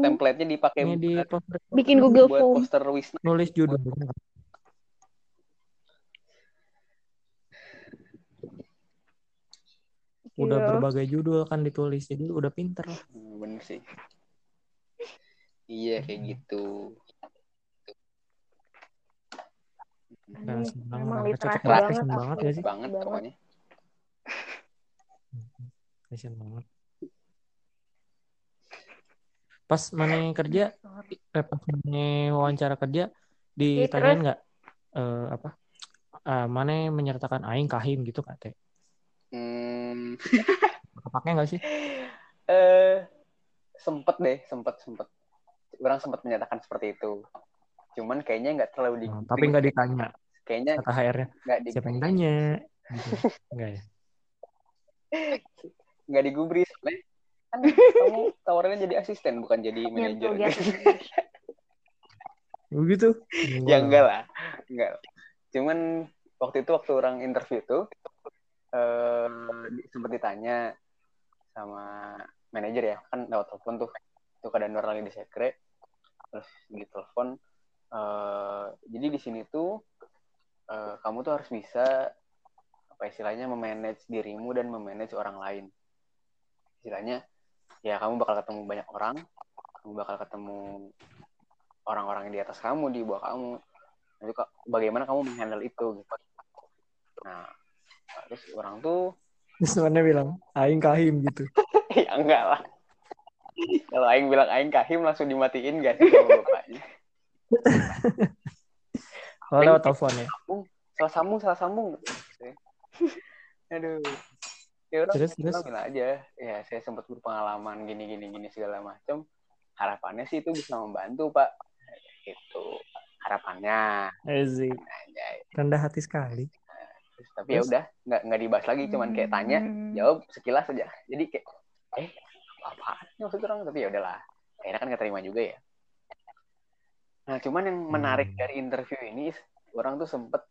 template-nya dipakai Ini di poster bikin Google buat Form. poster Wisna. nulis judulnya. Udah Iya. berbagai judul kan ditulis. Jadi udah pinter lah. Hmm, bener sih. Iya kayak gitu. Nah, Ini senang memang banget. literasi Cocok banget, passion aku. banget ya sih. Banget Banget. pokoknya. Passion banget. Pas mana kerja, eh, pas mana wawancara kerja, ditanyain terus? nggak eh, apa? eh, mana menyertakan aing kahim gitu kata. Hmm, Kepake nggak sih? eh sempet deh, sempet sempet. Orang sempat menyatakan seperti itu. Cuman kayaknya nggak terlalu di Oh, tapi nggak ditanya kayaknya kata HR-nya. di Siapa yang tanya? Gitu. Enggak ya? nggak digubris. Kan kamu tawarannya jadi asisten bukan jadi manajer. Nyentuh gitu. Begitu? ya enggak lah, enggak. Cuman waktu itu waktu orang interview tuh eh sempat ditanya sama manajer ya kan lewat telepon tuh itu keadaan orang lagi di sekre terus di telepon eh jadi di sini tuh eh, kamu tuh harus bisa apa istilahnya memanage dirimu dan memanage orang lain istilahnya ya kamu bakal ketemu banyak orang. Kamu bakal ketemu orang-orang yang di atas kamu di bawah kamu. Nanti bagaimana kamu menghandle itu gitu. Nah terus orang tuh mana bilang, aing kahim gitu. ya enggak lah. Kalau Aing bilang Aing kahim langsung dimatiin gak sih sama bapaknya Oh, lewat telepon ya. salah sambung salah sambung. Aduh ya udah Terus, kita terus? bilang aja. Ya saya sempat berpengalaman gini gini gini segala macam harapannya sih itu bisa membantu pak. Itu harapannya. Ezi, rendah hati sekali. Terus, tapi ya udah nggak nggak dibahas lagi cuman kayak tanya. Hmm. jawab sekilas aja. Jadi kayak eh apa maksud orang? Tapi ya udahlah akhirnya kan keterima juga ya. Nah cuman yang menarik Hmm. dari interview ini orang tuh sempet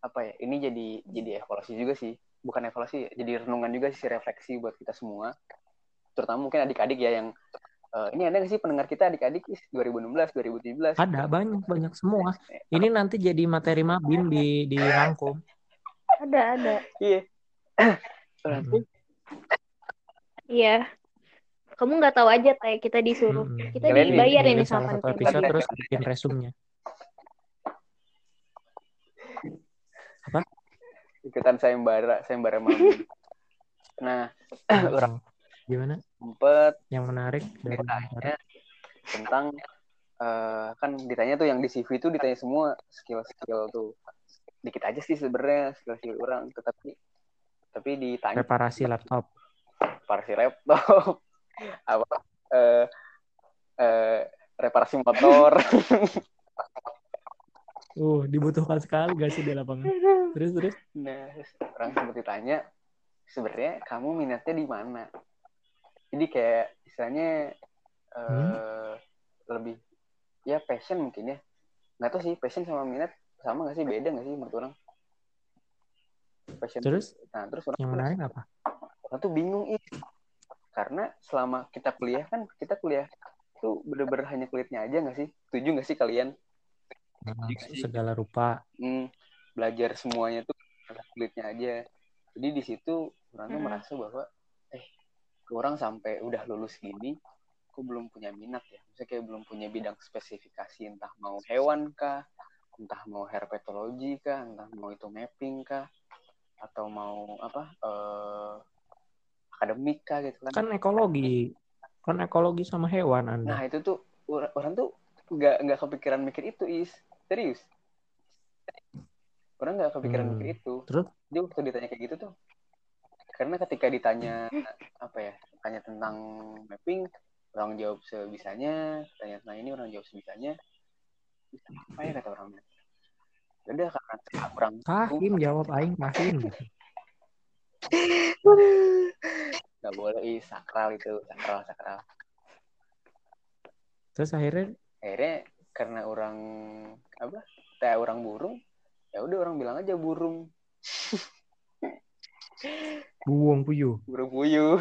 apa ya ini jadi jadi evaluasi juga sih bukan evaluasi ya, jadi renungan juga sih refleksi buat kita semua terutama mungkin adik-adik ya yang eh, ini ada nggak sih pendengar kita adik-adik is 2016 2017 Ada banyak banyak semua. Ini nanti jadi materi mabim di dirangkum. Ada, ada. iya nanti Iya. Kamu nggak tahu aja, Teh. Kita disuruh. Mm-mm. Kita Kalian dibayar ini sama satu episode terus bikin resumnya. Ikutan sayembara sayembara mabim nah orang Gimana? sempet. Yang menarik dari ditanya tentang eh, kan ditanya tuh yang di CV itu ditanya semua skill-skill tuh. Dikit aja sih sebenarnya skill-skill orang tetapi tapi ditanya. Reparasi laptop. reparasi laptop. Apa? Eh eh, reparasi motor Uh, dibutuhkan sekali gak sih di lapangan? Terus terus. nah orang sempat ditanya sebenarnya kamu minatnya di mana? Jadi kayak istilahnya eh lebih ya passion mungkin ya. Nggak tahu sih passion sama minat sama nggak sih? Beda nggak sih menurut orang? Passion Terus? Nah terus orang yang menarik apa? orang tuh bingung ih. Karena selama kita kuliah kan kita kuliah tuh bener-bener hanya kulitnya aja nggak sih? Setuju nggak sih kalian Nah, segala rupa. Hmm, belajar semuanya tuh kulitnya aja. Jadi di situ orang tuh Mm-mm. merasa bahwa eh orang sampai udah lulus gini aku belum punya minat ya? Misalnya kayak belum punya bidang spesifikasi entah mau hewan kah entah mau herpetologi kah entah mau itu mapping kah atau mau apa eh, akademik kah gitu kan. Kan ekologi. Kan ekologi sama hewan anda. Nah itu tuh orang, orang tuh nggak nggak kepikiran mikir itu is serius? Orang nggak kepikiran Hmm. mikir itu. Terus? Dia waktu ditanya kayak gitu tuh karena ketika ditanya apa ya tanya tentang mapping orang jawab sebisanya tanya tentang ini orang jawab sebisanya bisa apa ya kata orangnya? Udah karena kurang Kahim jawab aing Kahim nggak boleh ih sakral itu sakral sakral. Terus akhirnya? Akhirnya karena orang apa teh orang burung ya udah orang bilang aja burung. Buang puyuh. Burung puyuh.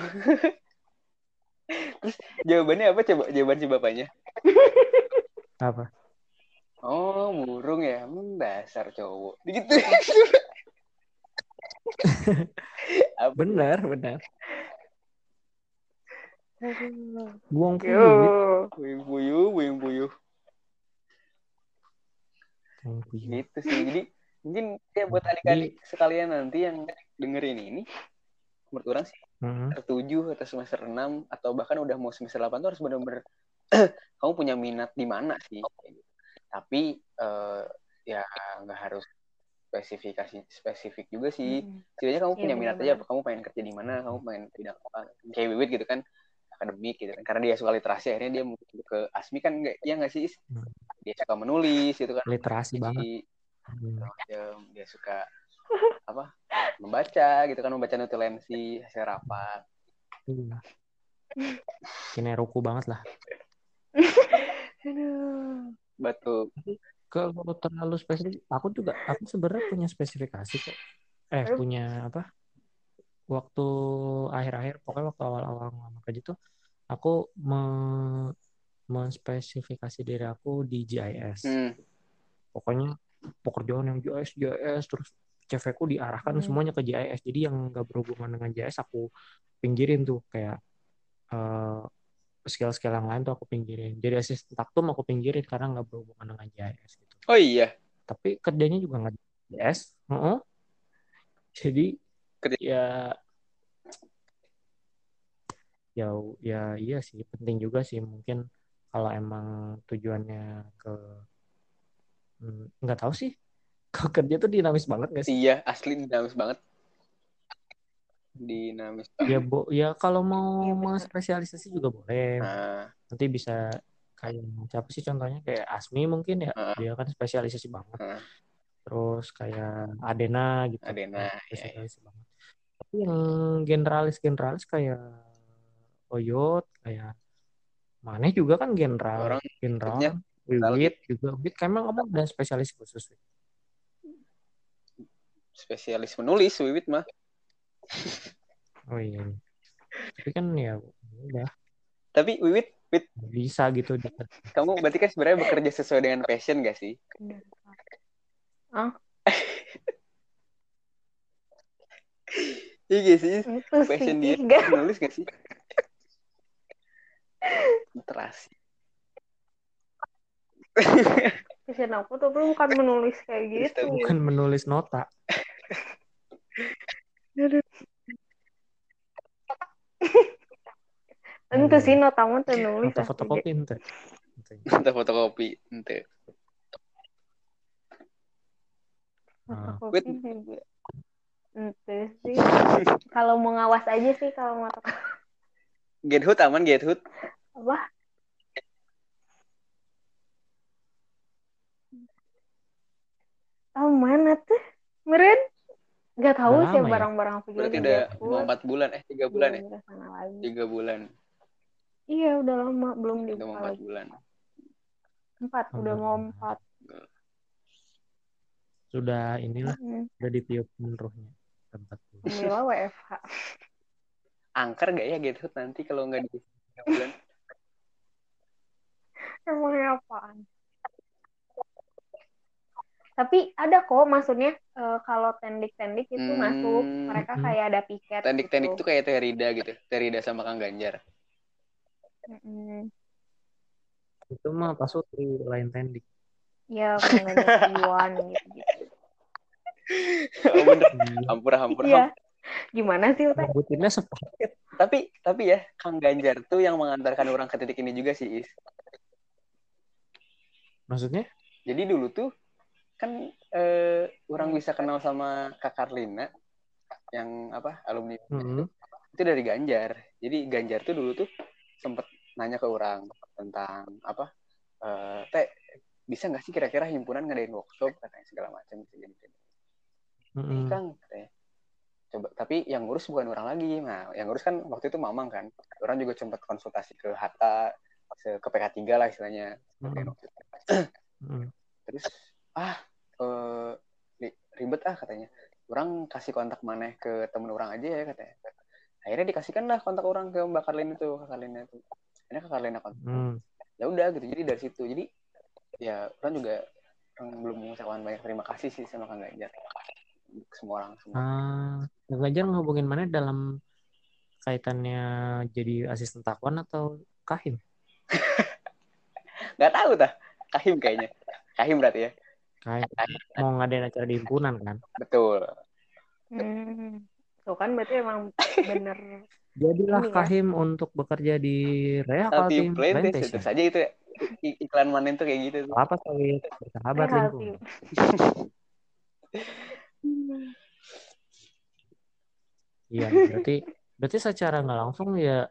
Terus jawabannya apa coba? Jawaban si bapaknya? Apa? Oh burung ya? Hmm, dasar cowok. Gitu. Benar benar. Buang puyuh. puyuh, buyung puyuh. Buang puyuh Gitu sih. Jadi mungkin ya buat adik-adik sekalian nanti yang dengerin ini, menurut orang sih Mhm. semester 7 atau semester 6 atau bahkan udah mau semester 8 tuh harus benar-benar kamu punya minat di mana sih. Gitu. Tapi eh, ya nggak harus spesifikasi spesifik juga sih. Hmm. Setidaknya kamu Iya, punya minat benar-benar. aja, kamu pengen kerja di mana, kamu pengen bidang apa. Kayak Wiwit gitu kan, akademik gitu kan. Karena dia suka literasi, akhirnya dia mau ke ASMI kan enggak, ya nggak sih? Is? Hmm. Dia suka menulis gitu kan. literasi banget Jadi, Hmm. macam. dia suka apa? Membaca gitu kan, membaca notulensi, hasil rapat. Iya. Kineroku banget lah. Aduh. Betul. Kalau terlalu spesifik, aku juga aku sebenarnya punya spesifikasi kok. Eh Aduh. punya apa? Waktu akhir-akhir, pokoknya waktu awal-awal ngelamar kerja tuh, aku me- menspesifikasi diri aku di GIS. Hmm. Pokoknya pekerjaan yang GIS, GIS, terus CV ku diarahkan Hmm. semuanya ke GIS. Jadi yang nggak berhubungan dengan GIS aku pinggirin tuh kayak eh, skill-skill yang lain tuh aku pinggirin. Jadi asisten taktum aku pinggirin karena nggak berhubungan dengan GIS gitu. Oh iya. Tapi kerjanya juga nggak GIS. Heeh. Jadi Kerja- ya. Ya ya iya sih penting juga sih. Mungkin kalau emang tujuannya ke Hmm, nggak tahu sih. Kalau kerja tuh dinamis banget nggak sih? Iya, asli dinamis banget. Dinamis banget. ya bo ya kalau mau Iya, benar. menspesialisasi juga boleh. Nah, nanti bisa kayak siapa sih contohnya? Kayak Asmi mungkin ya. Heeh. dia kan spesialisasi banget. Heeh. terus kayak Adena gitu. Adena, Nah, iya, spesialisasi banget tapi yang generalis generalis kayak Oyot kayak Maneh juga kan general Orang general kan. Wiwit juga Wiwit kayak emang kamu ada spesialis khusus Wit? spesialis menulis, Wiwit mah. oh iya tapi kan ya udah Tapi Wiwit, Wit, bisa gitu kamu berarti kan sebenarnya bekerja sesuai dengan passion gak sih? Iya gak sih? Itu sih. Passion dia Enggak. menulis gak sih? Literasi. Passion aku tuh bukan menulis kayak gitu. bukan menulis nota Tentu sih notamu tuh nulis. nota fotokopi ente Entah fotokopi, ente. Fotokopi juga. Ente sih. Kalau mau ngawas aja sih kalau mau Get hood aman, get hood. apa? Oh mana tuh? Meren? Gak tahu sih ya? barang-barang aku juga Berarti di udah mau empat bulan, eh tiga bulan ya? Ke sana lagi. Tiga bulan, Iya udah lama belum udah mau empat bulan. Empat, udah mau empat. sudah inilah Hmm. udah ditiup ruhnya tempat Alhamdulillah WFH. Angker gak ya get hood nanti kalau nggak di bulan? Emangnya apaan? Tapi ada kok maksudnya eh, kalau tendik-tendik itu Hmm. masuk. Mereka Hmm. kayak ada piket Tendik-tendik gitu. tuh kayak Terida gitu. Terida sama Kang Ganjar. Mm-mm. Itu mah Pak Sutri lain tanding. Ya, pengennya Iwan gitu-gitu. Oh bener Iya. hampura hampura Iya. Gimana sih, Ute? Nyebutinnya sepaket. tapi tapi ya Kang Ganjar tuh yang mengantarkan orang ke titik ini juga sih Is. Maksudnya? jadi dulu tuh kan eh, orang bisa kenal sama Kak Karlina yang apa alumni Mm-mm. itu dari Ganjar jadi Ganjar tuh dulu tuh sempet nanya ke orang tentang apa eh, teh bisa nggak sih kira-kira himpunan ngadain workshop katanya segala macam gitu gitu Mm-mm. Kang katanya. coba tapi yang ngurus bukan orang lagi nah yang ngurus kan waktu itu mamang kan orang juga sempat konsultasi ke Hatta ke PK3 lah istilahnya Mm-mm. Mm-mm. terus ah eh, ribet ah katanya orang kasih kontak maneh ke temen orang aja ya katanya akhirnya dikasihkan lah kontak orang ke Mbak Karlina itu Kak Karlina itu akhirnya Kak Karlina kontak Mm. ya udah gitu jadi dari situ jadi ya orang juga orang belum mengucapkan banyak terima kasih sih sama Kang Ganjar semua orang semua Ah, Kang Ganjar ngehubungin mana dalam kaitannya jadi asisten takwan atau kahim? nggak tahu tah Kahim kayaknya Kahim berarti ya Kahim. Mau ngadain acara di himpunan kan? betul Hmm. Tuh kan berarti emang bener Jadilah Ini ya. kahim untuk bekerja di Rea Kaltim Altim Plantation Plantation. terus aja itu ya. I- iklan manen tuh kayak gitu tuh Apa sawit? Bersahabat Rea lingkungan. Iya, berarti berarti secara nggak langsung ya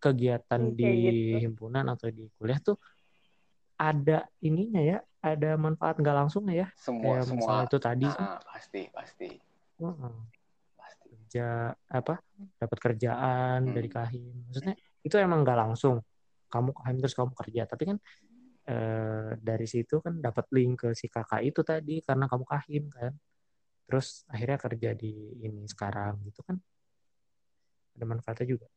kegiatan Iya, di gitu. himpunan atau di kuliah tuh ada ininya ya, ada manfaat nggak langsung ya. semua Kayak semua itu tadi kan, Ah, pasti pasti heeh, pasti kerja apa dapat kerjaan Hmm. dari kahim. Maksudnya itu emang nggak langsung. Kamu kahim terus kamu kerja, tapi kan eh, dari situ kan dapat link ke si kakak itu tadi karena kamu kahim kan. Terus akhirnya kerja di ini sekarang gitu kan. Ada manfaatnya juga.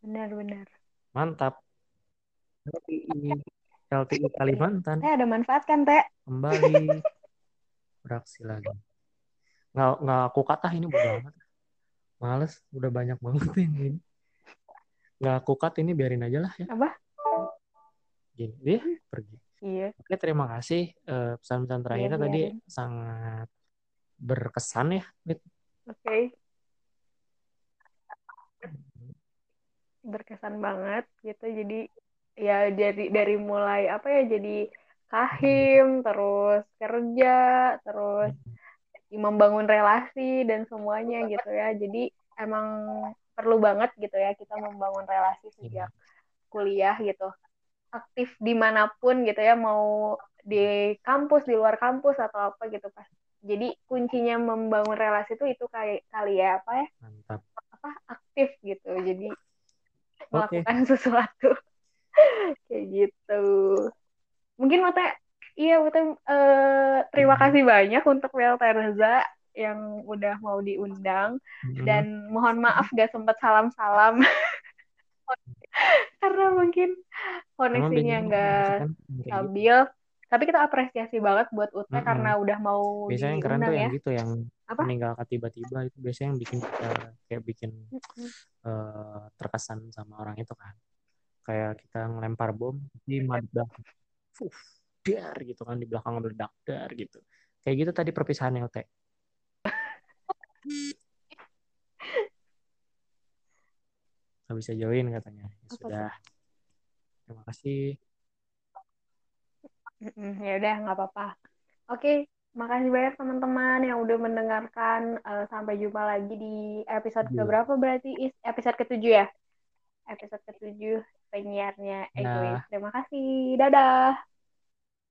Benar-benar. Mantap. LTI, LTI Kalimantan Teh ada manfaat kan, Teh? kembali beraksi lagi. Nggak, nggak aku kata ini bodo amat. Males, udah banyak banget ini. Nggak aku cut ini biarin aja lah ya. Apa? Gini, dia pergi. Iya. Oke, terima kasih. Eh, pesan-pesan terakhirnya Iya, tadi biarin. sangat berkesan ya. Oke. Berkesan banget gitu. Jadi ya dari dari mulai apa ya jadi kahim, terus kerja, terus membangun relasi dan semuanya gitu ya. Jadi emang perlu banget gitu ya kita membangun relasi sejak kuliah gitu. Aktif di mana pun gitu ya, mau di kampus, di luar kampus atau apa gitu pas. Jadi kuncinya membangun relasi itu itu kayak kali ya apa ya Mantap. apa aktif gitu. Jadi Oke. melakukan sesuatu kayak gitu. Mungkin Mate, iya Mate, eh, terima Hmm. kasih banyak untuk Wel Terza yang udah mau diundang Mm-mm. dan mohon maaf gak sempat salam-salam karena mungkin koneksinya nggak kan gitu. stabil. Tapi kita apresiasi banget buat Ute Mm-mm. karena udah mau Biasanya yang keren tuh ya. yang gitu yang Apa? meninggalkan tiba-tiba itu biasanya yang bikin kita kayak bikin Mm-mm. eh, terkesan sama orang itu kan. Kayak kita ngelempar bom di meledak. Fuh, dar gitu kan di belakang meledak dar gitu. Kayak gitu tadi perpisahan LT. Gak bisa join katanya. Ya sudah. Terima kasih. Ya udah nggak apa-apa. Oke, makasih banyak teman-teman yang udah mendengarkan. Eh, sampai jumpa lagi di episode Iya. keberapa berarti? Is episode ketujuh ya? Episode ketujuh penyiarnya Nah. egois. Terima kasih. Dadah.